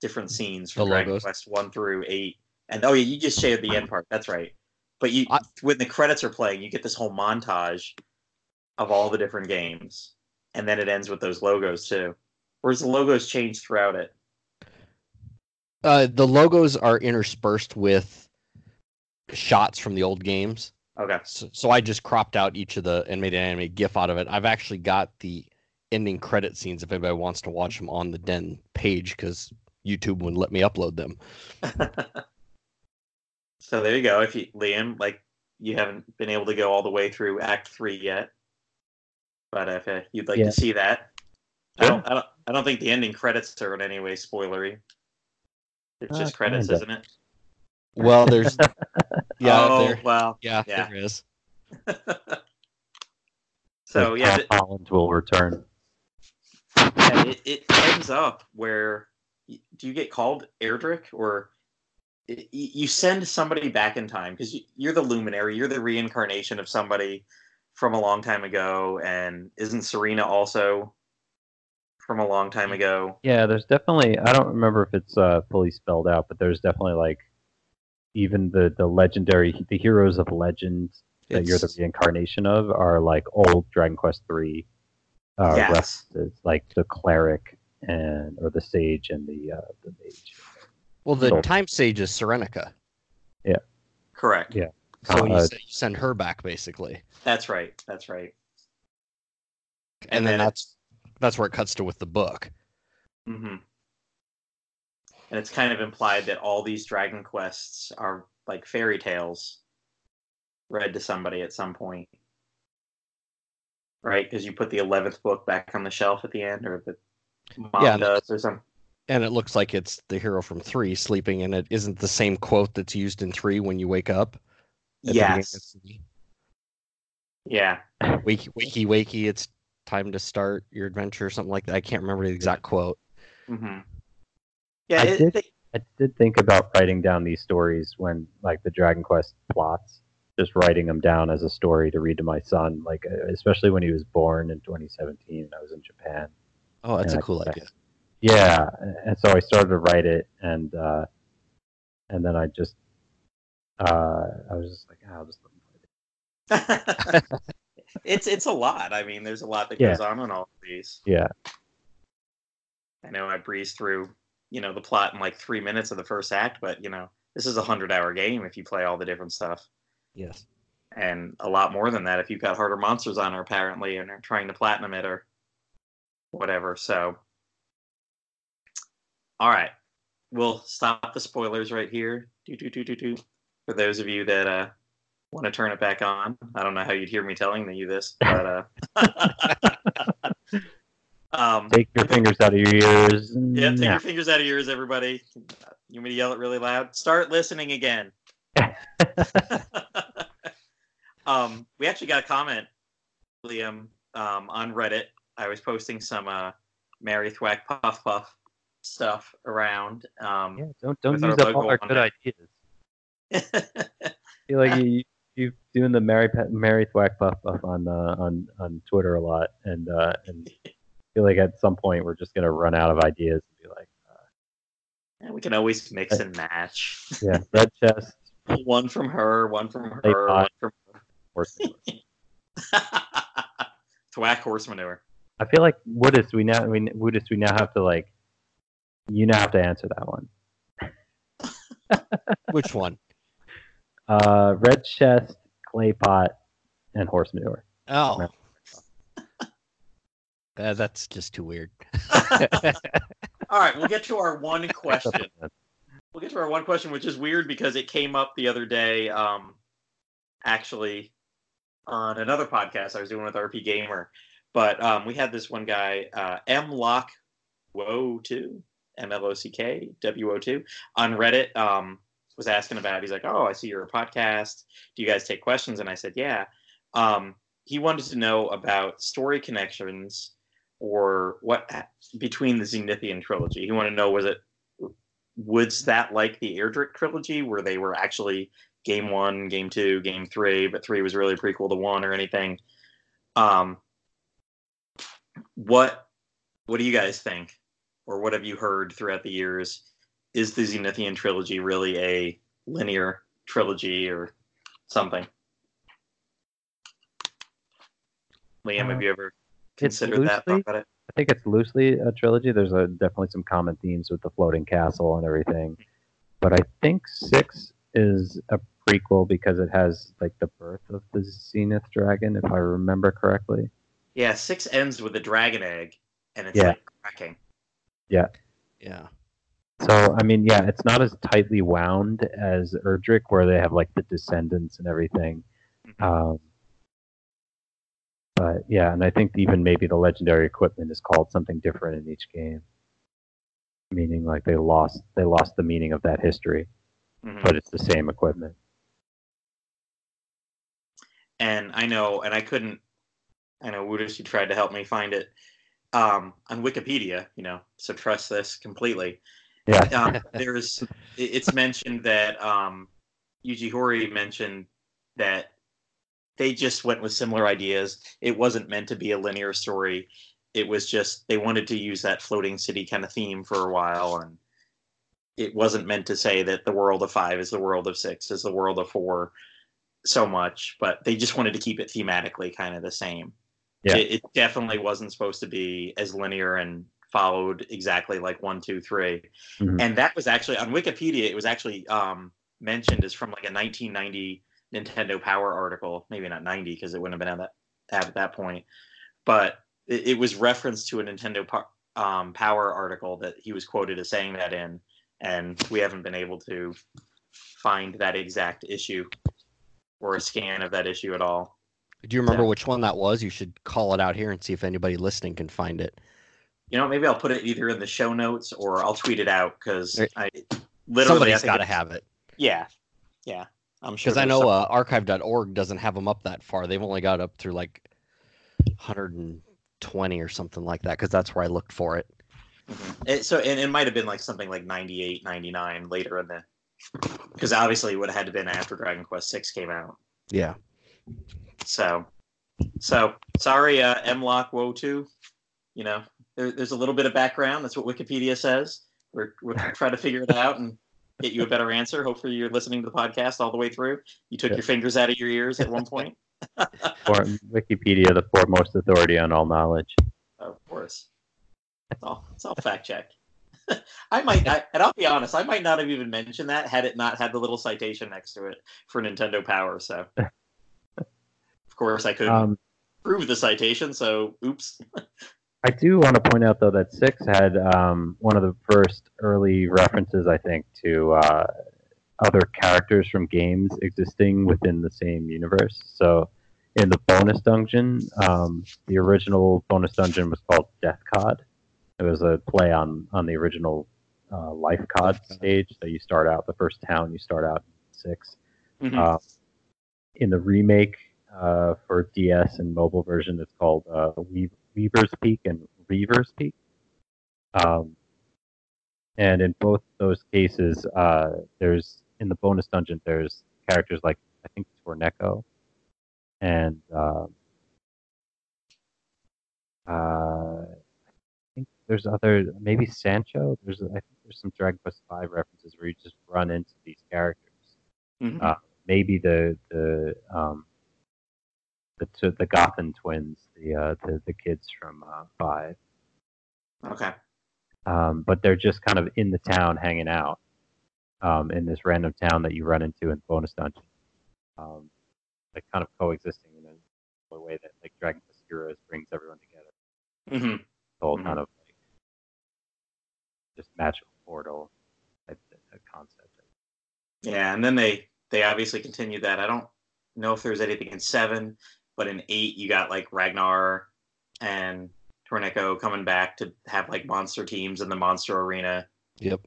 S1: different scenes from
S3: The
S1: Dragon
S3: logos.
S1: Quest one through eight. And oh yeah, you just shared the end part. That's right. But you,
S3: I-
S1: when the credits are playing, you get this whole montage of all the different games, and then it ends with those logos too. Whereas the logos change throughout it.
S3: Uh, the logos are interspersed with shots from the old games.
S1: Okay.
S3: So, so I just cropped out each of the and made an animated GIF out of it. I've actually got the ending credit scenes if anybody wants to watch them on the Den page because YouTube wouldn't let me upload them.
S1: so there you go. If you Liam, like you haven't been able to go all the way through Act Three yet, but if uh, you'd like
S2: Yeah.
S1: to see that, I don't, I don't, I don't think the ending credits are in any way spoilery. It's
S2: Uh,
S1: just credits,
S2: kinda.
S1: isn't it?
S3: Well, there's yeah,
S1: oh
S3: there,
S1: well.
S3: yeah,
S1: yeah.
S3: there is.
S1: so
S2: Like
S1: yeah,
S2: Tom
S1: th-
S2: Holland will return.
S1: yeah, it, it ends up where do you get called Erdrick or y- y- you send somebody back in time because you're the luminary, you're the reincarnation of somebody from a long time ago, and isn't Serena also from a long time ago?
S2: Yeah, there's definitely. I don't remember if it's uh, fully spelled out, but there's definitely like even the the legendary the heroes of legend that you're the reincarnation of are like old Dragon Quest three uh,
S1: Yes.
S2: references, like the cleric and or the sage and the uh, the mage.
S3: Well, the
S2: So-
S3: time sage is Serenica, Yeah.
S1: Correct.
S2: Yeah.
S3: So you,
S2: Uh,
S3: se- you send her back basically,
S1: That's right. That's right.
S3: and,
S1: And
S3: then
S1: then
S3: that's that's where it cuts to with the book.
S1: hmm And it's kind of implied that all these Dragon Quests are like fairy tales read to somebody at some point. Right? Because you put the 11th book back on the shelf at the end, or the mom
S3: Yeah,
S1: does, or something.
S3: And it looks like it's the hero from three sleeping, and it isn't the same quote that's used in three when you wake up. At
S1: Yes. Yeah.
S3: Wakey, wakey, wakey! It's time to start your adventure, or something like that. I can't remember the exact quote.
S1: hmm Yeah.
S2: I
S1: It,
S2: did-
S1: they-
S2: I did think about writing down these stories when like the Dragon Quest plots, just writing them down as a story to read to my son, like uh, especially when he was born in 2017 and I was in Japan.
S3: Oh, that's
S2: Yeah,
S3: a cool
S2: I-
S3: idea.
S2: Yeah, and so I started to write it, and uh, and then I just uh, I was just like, oh, I'll just
S1: it's it's a lot. I mean, there's a lot that
S2: Yeah.
S1: goes on in all of these.
S2: yeah,
S1: I know I breezed through, you know, the plot in like three minutes of the first act, but you know, this is a hundred hour game if you play all the different stuff.
S3: Yes.
S1: and a lot more than that if you've got harder monsters on her apparently and are trying to platinum it or whatever so all right we'll stop the spoilers right here do, do, do, do, do. For those of you that uh, want to turn it back on i don't know how you'd hear me telling you this but uh um
S2: take your fingers out of your ears.
S1: yeah take
S2: now.
S1: your fingers out of yours everybody you want me to yell it really loud start listening again um, we actually got a comment, Liam, um, on Reddit. I was posting some uh, Marry Thwack Puff Puff stuff around. Um,
S2: Yeah, don't don't use up all our good ideas. I feel like you, you you doing the Marry Marry Thwack puff puff on uh, on on Twitter a lot, and uh, and I feel like at some point we're just gonna run out of ideas and be like,
S1: Yeah, we can always mix and match.
S2: yeah, red chest,
S1: one from her, one from her,
S2: bye.
S1: one from
S2: horse.
S1: Thwack horse manure.
S2: I feel like Woodus, we now we Woodus, we now have to like, you now have to answer that one.
S3: Which one?
S2: Uh, red chest, clay pot, and horse manure.
S3: Oh. Uh, that's just too weird.
S1: All right, we'll get to our one question. We'll get to our one question, which is weird because it came up the other day, um, actually, on another podcast I was doing with RPGamer. But um, we had this one guy, uh, M Lock Wo two, M L O C K W O two, on Reddit. Um, was asking about. He's like, "Oh, I see you're a podcast. Do you guys take questions?" And I said, "Yeah." Um, he wanted to know about story connections or what between the Zenithian trilogy. He wanted to know was it was that like the Erdrick trilogy where they were actually game one, game two, game three, but three was really a prequel to one or anything? Um, what what do you guys think, or what have you heard throughout the years? Is the Zenithian trilogy really a linear trilogy or something? Liam, have
S2: Uh,
S1: you ever
S2: it's
S1: considered that? Thought about it?
S2: I think it's loosely a trilogy. There's a, definitely some common themes with the floating castle and everything, but I think six is a prequel because it has like the birth of the Zenith dragon, if I remember correctly.
S1: Yeah, six ends with a dragon egg, and it's
S2: Yeah.
S1: like cracking.
S3: Yeah. Yeah.
S2: So I mean, yeah, it's not as tightly wound as Erdrick, where they have like the descendants and everything. Um, but yeah, and I think even maybe the legendary equipment is called something different in each game, meaning like they lost they lost the meaning of that history,
S1: Mhm.
S2: but it's the same equipment.
S1: And I know, and I couldn't. I know, Woodus, you tried to help me find it um, on Wikipedia. You know, so trust this completely.
S2: Yeah,
S1: um, there's it's mentioned that um, Yuji Horii mentioned that they just went with similar ideas. It wasn't meant to be a linear story. It was just they wanted to use that floating city kind of theme for a while, and it wasn't meant to say that the world of five is the world of six is the world of four so much, but they just wanted to keep it thematically kind of the same.
S2: Yeah.
S1: It, it definitely wasn't supposed to be as linear and followed exactly like one, two, three
S2: Mhm.
S1: and that was actually on Wikipedia. It was actually um, mentioned as from like a 1990 Nintendo Power article. Maybe not 90 because it wouldn't have been at that at that point, but it, it was referenced to a Nintendo po- um, Power article that he was quoted as saying that in, and we haven't been able to find that exact issue or a scan of that issue at all.
S3: Do you remember
S1: Yeah.
S3: which one that was? You should call it out here and see if anybody listening can find it.
S1: You know, maybe I'll put it either in the show notes or I'll tweet it out because I literally
S3: Somebody's got to have it.
S1: Yeah, yeah. I'm sure
S3: Because I know uh, archive.org doesn't have them up that far. They've only got up through like 120 or something like that. Because that's where I looked for it.
S1: Mhm. It, so and it might have been like something like 98 99 later in the because obviously it would have had to been after dragon quest 6 came out
S3: Yeah.
S1: so so sorry uh mlock woe 2 you know there, there's a little bit of background that's what wikipedia says we're, we're trying to figure it out and get you a better answer hopefully you're listening to the podcast all the way through you took
S2: Yeah.
S1: your fingers out of your ears at one point
S2: For Wikipedia, the foremost authority on all knowledge.
S1: Of course. It's all, it's all fact checked. I might, I, and I'll be honest, I might not have even mentioned that had it not had the little citation next to it for Nintendo Power. So, of course, I couldn't
S2: Um,
S1: prove the citation. So, oops.
S2: I do want to point out though that six had um, one of the first early references, I think, to uh, other characters from games existing within the same universe. So, in the bonus dungeon, um, the original bonus dungeon was called Death Cod. It was a play on on the original uh, Life Cod stage. So you start out the first town, you start out in 6
S1: Mhm.
S2: Uh, in the remake uh, for DS and mobile version, it's called uh, Weave, Weaver's Peak and Reaver's Peak. Um, and in both those cases, uh, there's in the bonus dungeon, there's characters like I think Torneko, and um, uh, I think there's other maybe Sancho. There's I think there's some Dragon Quest V references where you just run into these characters.
S1: Mhm.
S2: Uh, maybe the the um, the t- the Gotham twins, the uh, the the kids from uh, Five.
S1: Okay.
S2: um, but they're just kind of in the town hanging out um, in this random town that you run into in bonus dungeon, um, like kind of coexisting in a, way that like Dragon Quest Heroes brings everyone together.
S1: hmm
S2: The whole
S1: Mhm.
S2: kind of like just magical portal type of concept.
S1: Yeah, and then they they obviously continued that. I don't know if there's anything in seven, but in eight you got like Ragnar and Torneko coming back to have like monster teams in the monster arena,
S3: Yep.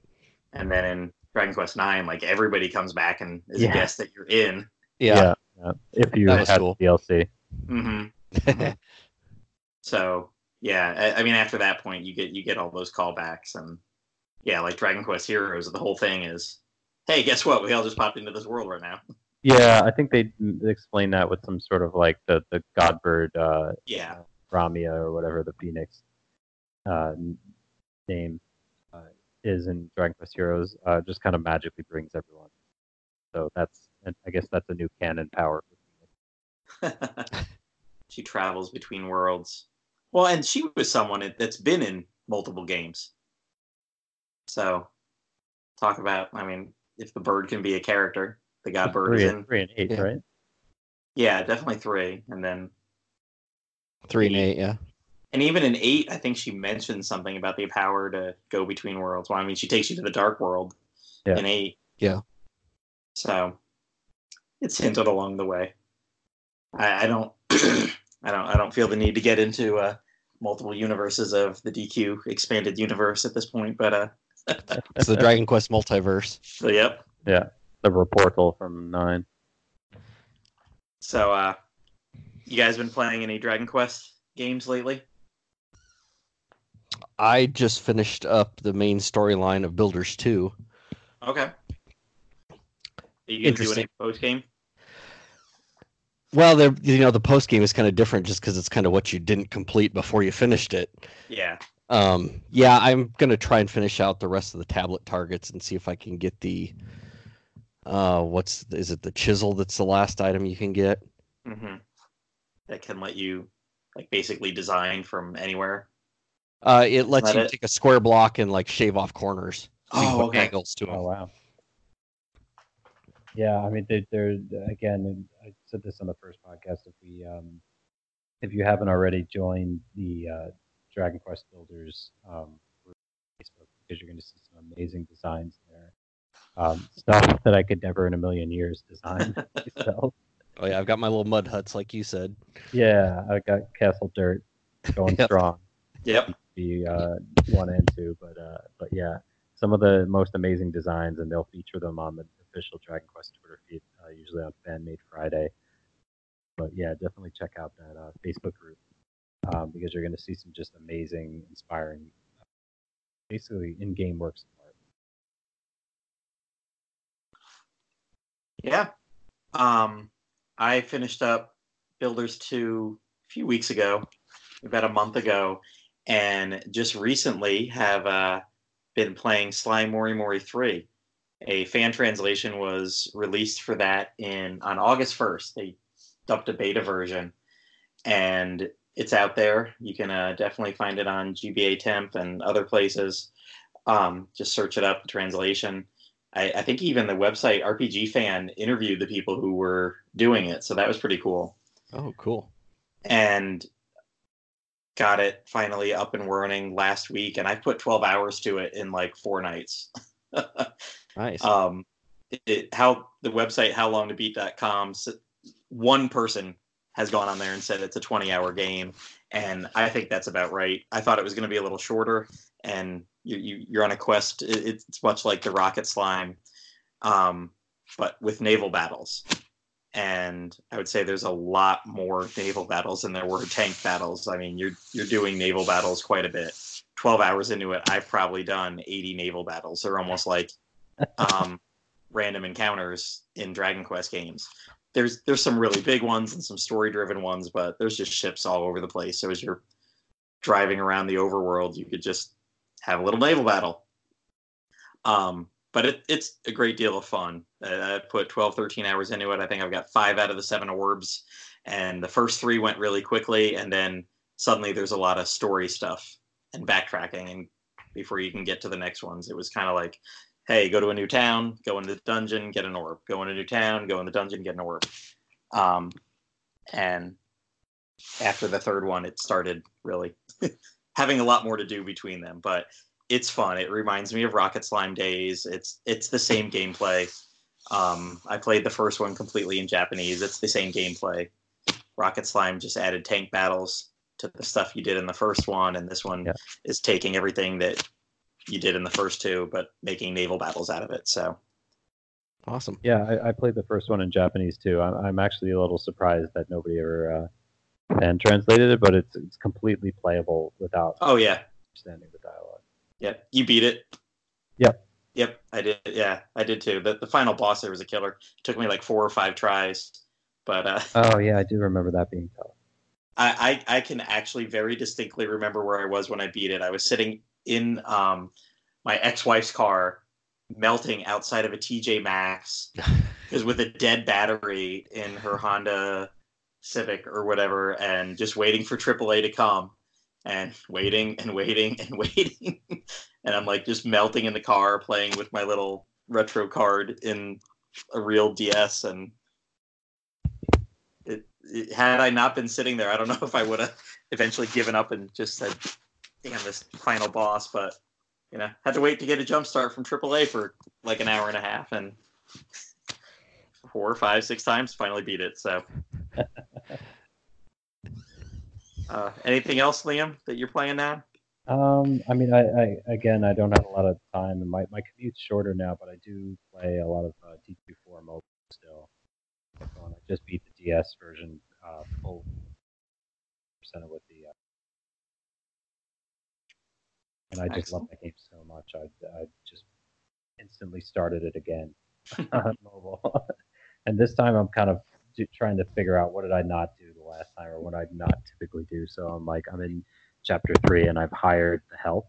S1: and then in Dragon Quest Nine, like everybody comes back and is
S2: Yeah.
S1: a guest that you're in.
S3: Yeah.
S2: yeah. If you
S3: That
S2: had
S3: was cool.
S2: DLC,
S1: hmm So yeah, I, I mean after that point you get you get all those callbacks and yeah, like Dragon Quest Heroes, the whole thing is, hey, guess what? We all just popped into this world right now.
S2: Yeah, I think they explain that with some sort of like the the Godbird uh,
S1: Yeah.
S2: Ramia or whatever the Phoenix uh, name uh, is in Dragon Quest Heroes, uh, just kind of magically brings everyone. So that's, I guess that's a new canon power.
S1: she travels between worlds. Well, and she was someone that's been in multiple games. So, talk about. I mean, if the bird can be a character, the god bird
S2: three, and,
S1: in.
S2: three and eight,
S3: Yeah.
S2: right?
S1: Yeah, definitely three, and then
S3: Three and eight. Yeah.
S1: and even in eight, I think she mentioned something about the power to go between worlds. Well, I mean, she takes you to the dark world
S2: Yeah.
S1: in eight.
S3: Yeah.
S1: So, it's hinted along the way. I, I don't, I don't, I don't feel the need to get into uh, multiple universes of the DQ expanded universe at this point. But uh,
S3: It's the Dragon Quest multiverse.
S1: so yep.
S2: Yeah, the reportal from nine.
S1: So, uh, you guys been playing any Dragon Quest games lately?
S3: I just finished up the main storyline of Builders 2.
S1: Okay. Are you gonna do any
S3: Interesting.
S1: post game?
S3: Well, the you know the post game is kind of different just because it's kind of what you didn't complete before you finished it.
S1: Yeah.
S3: Um, yeah, I'm gonna try and finish out the rest of the tablet targets and see if I can get the uh, what's is it the chisel that's the last item you can get?
S1: hmm That can let you like basically design from anywhere.
S3: Uh, it lets
S1: that
S3: you
S1: it?
S3: take a square block and like shave off corners. So
S1: Oh, okay.
S3: angles to them.
S2: Oh wow. Yeah, I mean, they, they're again. and I said this on the first podcast. If we, um, if you haven't already joined the uh, Dragon Quest Builders um, group on Facebook, because you're going to see some amazing designs there. Um, stuff that I could never in a million years design myself.
S3: Oh yeah, I've got my little mud huts like you said.
S2: Yeah, I got Castle Dirt going
S3: Yep.
S2: strong.
S1: Yep.
S2: the uh, one and two, but uh, but yeah, some of the most amazing designs, and they'll feature them on the official Dragon Quest Twitter feed, uh, usually on Fan Made Friday. But yeah, definitely check out that uh, Facebook group um, because you're going to see some just amazing, inspiring, uh, basically in-game works of art.
S1: Yeah. Um, I finished up Builders 2 a few weeks ago, about a month ago, and just recently have uh, been playing Slime Mori Mori 3. A fan translation was released for that in on August 1st. They dumped a beta version, and it's out there. You can uh, definitely find it on GBAtemp and other places. Um, just search it up, the translation. I, I think even the website RPGFan interviewed the people who were doing it, so that was pretty cool.
S3: Oh, cool.
S1: And got it finally up and running last week, and I put 12 hours to it in like four nights.
S3: Nice.
S1: um, it, how the website howlongtobeat.com, s- one person has gone on there and said it's a 20 hour game, and I think that's about right. I thought it was going to be a little shorter, and you, you you're on a quest. It, it's much like the Rocket Slime, um, but with naval battles. And I would say there's a lot more naval battles than there were tank battles. I mean, you're you're doing naval battles quite a bit. 12 hours into it, I've probably done 80 naval battles. They're almost like um, random encounters in Dragon Quest games. there's there's some really big ones and some story driven ones, but there's just ships all over the place. So as you're driving around the overworld, you could just have a little naval battle. Um, but it, it's a great deal of fun. I, I put 12, 13 hours into it. I think I've got five out of the seven orbs, and the first three went really quickly, and then suddenly there's a lot of story stuff and backtracking, and before you can get to the next ones, it was kind of like, hey, go to a new town, go into the dungeon, get an orb. Go in a new town, go in the dungeon, get an orb. Um, and after the third one, it started really having a lot more to do between them. But it's fun. It reminds me of Rocket Slime days. It's it's the same gameplay. Um, I played the first one completely in Japanese. It's the same gameplay. Rocket Slime just added tank battles to the stuff you did in the first one, and this one
S2: Yeah.
S1: is taking everything that you did in the first two, but making naval battles out of it. So
S3: Awesome.
S2: Yeah, I, I played the first one in Japanese too. I'm, I'm actually a little surprised that nobody ever uh, fan translated it, but it's it's completely playable without
S1: oh yeah,
S2: understanding the dialogue.
S1: Yep, you beat it.
S2: Yep.
S1: Yep, I did. Yeah, I did too. The, the final boss there was a killer. It took me like four or five tries, but uh,
S2: Oh yeah, I do remember that being tough.
S1: I, I I can actually very distinctly remember where I was when I beat it. I was sitting in um, my ex-wife's car, melting outside of a TJ Maxx, because with a dead battery in her Honda Civic or whatever, and just waiting for AAA to come, and waiting and waiting and waiting, and I'm like just melting in the car, playing with my little retro card in a real DS, and it, it had I not been sitting there, I don't know if I would have eventually given up and just said, "Damn this final boss," but you know, had to wait to get a jump start from AAA for like an hour and a half, and four, five, six times finally beat it. So, uh, anything else, Liam, that you're playing now?
S2: Um, I mean, I, I again, I don't have a lot of time, and my, my commute's shorter now, but I do play a lot of uh, DQ4 mobile still. So, I just beat the DS version uh, full percent with the, uh, and I just love that game so much. I I just instantly started it again on mobile, and this time I'm kind of trying to figure out what did I not do the last time, or what I'd not typically do. So I'm like, I'm in chapter three, and I've hired the help.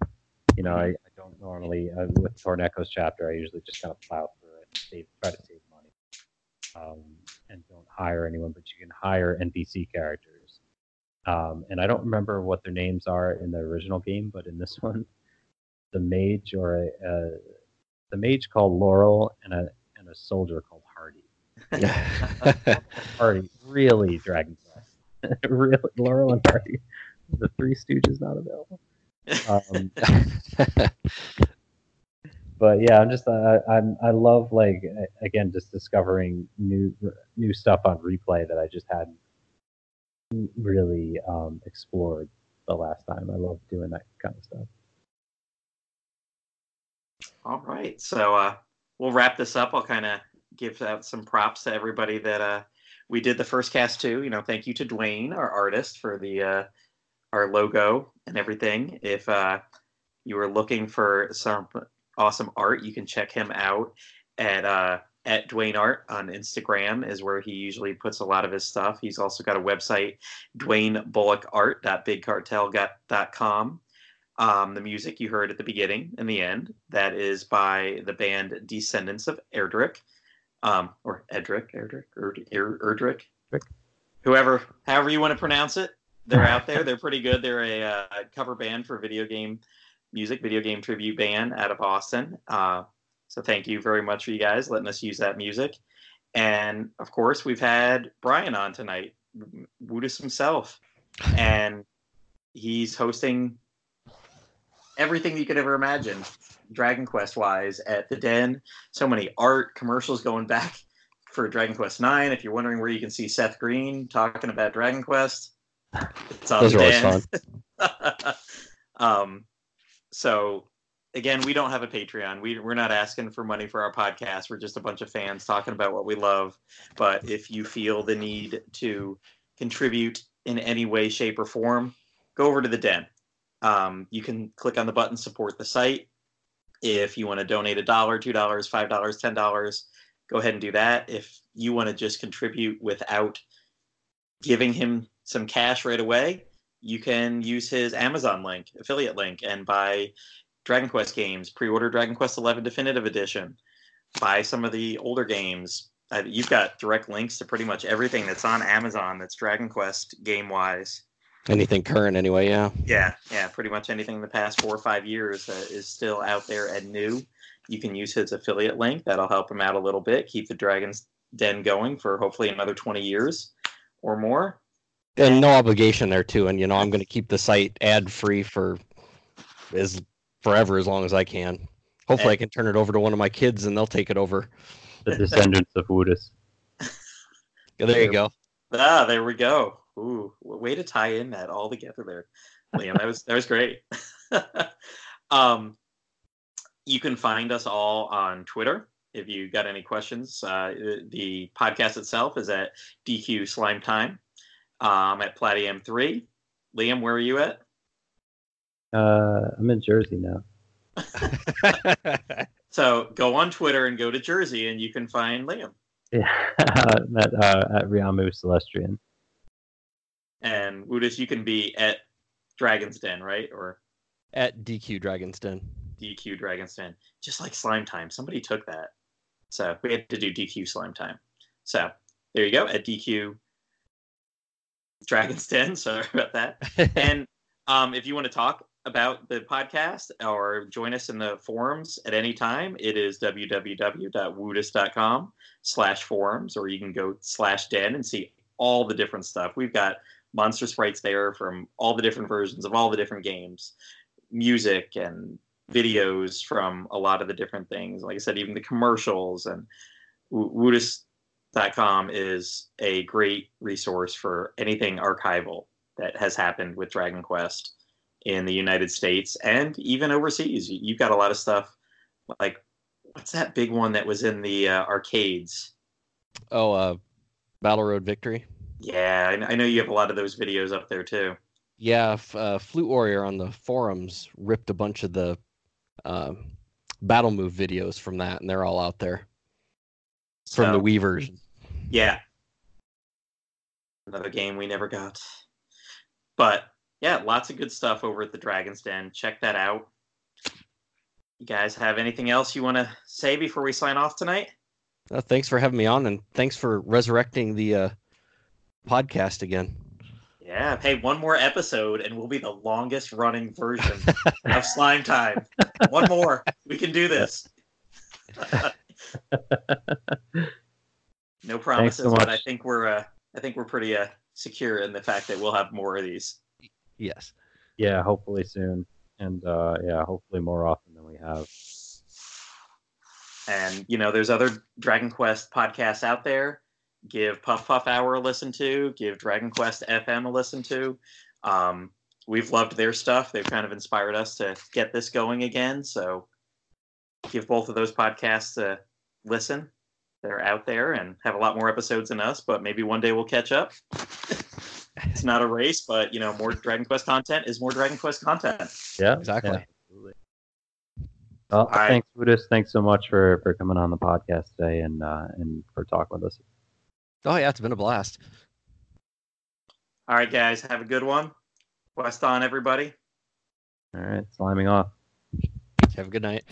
S2: You know, I, I don't normally uh, with Torneko's chapter. I usually just kind of plow through it, and save, try to save money, um, and don't hire anyone. But you can hire NPC characters, um, and I don't remember what their names are in the original game, but in this one, the mage or a, a the mage called Laurel and a and a soldier called Hardy, really Dragon Quest. really, Laurel and Hardy. The Three Stooges not available. Um, but yeah, I'm just uh, I'm I love like again just discovering new new stuff on replay that I just hadn't really um, explored the last time. I love doing that kind of stuff.
S1: All right, so uh, we'll wrap this up. I'll kind of give out some props to everybody that uh, we did the first cast to. You know, thank you to Dwayne, our artist, for the uh, our logo and everything. If uh, you were looking for some awesome art, you can check him out at uh, at Dwayne Art on Instagram is where he usually puts a lot of his stuff. He's also got a website, DwayneBullockArt.BigCartel.com. Um, the music you heard at the beginning and the end that is by the band Descendants of Erdrick, um, or Edric, Erdrick, Erd, Er- Erdrick, whoever, however you want to pronounce it. They're out there. They're pretty good. They're a uh, cover band for video game music, video game tribute band out of Austin. Uh, so thank you very much for you guys letting us use that music. And of course, we've had Brian on tonight, Woodus himself, and he's hosting everything you could ever imagine, Dragon Quest wise, at the Den. So many art commercials going back for Dragon Quest Nine. If you're wondering where you can see Seth Green talking about Dragon Quest, it's on
S3: Those
S1: the Den.
S3: fun.
S1: um, so again, we don't have a Patreon. We we're not asking for money for our podcast. We're just a bunch of fans talking about what we love. But if you feel the need to contribute in any way, shape, or form, go over to the Den. Um, you can click on the button support the site. If you want to donate a dollar, two dollars, five dollars, ten dollars, go ahead and do that. If you want to just contribute without giving him some cash right away, you can use his Amazon link, affiliate link, and buy Dragon Quest games. Pre-order Dragon Quest XI Definitive Edition. Buy some of the older games. Uh, you've got direct links to pretty much everything that's on Amazon that's Dragon Quest game wise.
S3: Anything current, anyway. Yeah.
S1: Yeah, yeah, pretty much anything in the past four or five years uh, is still out there and new. You can use his affiliate link. That'll help him out a little bit. Keep the Dragon's Den going for hopefully another 20 years or more.
S3: And no obligation there too. And you know, I'm going to keep the site ad free for as forever as long as I can. Hopefully, I can turn it over to one of my kids and they'll take it over.
S2: The descendants of Woodus.
S3: Yeah, there you go.
S1: Ah, there we go. Ooh, way to tie in that all together there, Liam. That was that was great. um, you can find us all on Twitter. If you got any questions, uh, the podcast itself is at DQ Slime Time. Um, at Platium three. Liam, where are you at?
S2: Uh, I'm in Jersey now.
S1: so go on Twitter and go to Jersey, and you can find Liam.
S2: Yeah, at uh, at Riamu Celestrian.
S1: And Woodus, you can be at Dragon's Den, right? Or
S3: at DQ Dragon's Den.
S1: DQ Dragon's Den, just like Slime Time. Somebody took that, so we had to do DQ Slime Time. So there you go at DQ Dragon's Den. Sorry about that. and um, if you want to talk about the podcast or join us in the forums at any time, it is www.woodus.com slash forums, or you can go slash den and see all the different stuff. We've got monster sprites there from all the different versions of all the different games, music and videos from a lot of the different things. Like I said, even the commercials and Woodus.com is a great resource for anything archival that has happened with Dragon Quest in the United States and even overseas. You've got a lot of stuff like what's that big one that was in the uh, arcades?
S3: Oh, uh, Battle Road Victory.
S1: Yeah, I, I, know you have a lot of those videos up there too.
S3: Yeah, uh, Flute Warrior on the forums ripped a bunch of the uh, battle move videos from that, and they're all out there from so, the Wii version.
S1: Yeah, another game we never got, but yeah, lots of good stuff over at the Dragon's Den. Check that out. You guys have anything else you want to say before we sign off tonight?
S3: Uh, thanks for having me on, and thanks for resurrecting the uh, podcast again.
S1: Yeah. Hey, one more episode, and we'll be the longest running version of Slime Time. One more. We can do this. no promises, so but I think we're uh, I think we're pretty uh, secure in the fact that we'll have more of these.
S3: Yes.
S2: Yeah, hopefully soon, and uh, yeah, hopefully more often than we have.
S1: And you know, there's other Dragon Quest podcasts out there. Give Puff Puff Hour a listen to. Give Dragon Quest FM a listen to. Um, we've loved their stuff. They've kind of inspired us to get this going again. So give both of those podcasts a listen. They're out there and have a lot more episodes than us, but maybe one day we'll catch up. it's not a race, but you know, more Dragon Quest content is more Dragon Quest content.
S2: Yeah,
S3: exactly.
S2: Yeah, well, All thanks, right. Woodus. Thanks so much for for coming on the podcast today and uh, and for talking with us.
S3: Oh yeah, it's been a blast.
S1: All right, guys, have a good one. West on, everybody.
S2: All right, sliming off.
S3: Have a good night.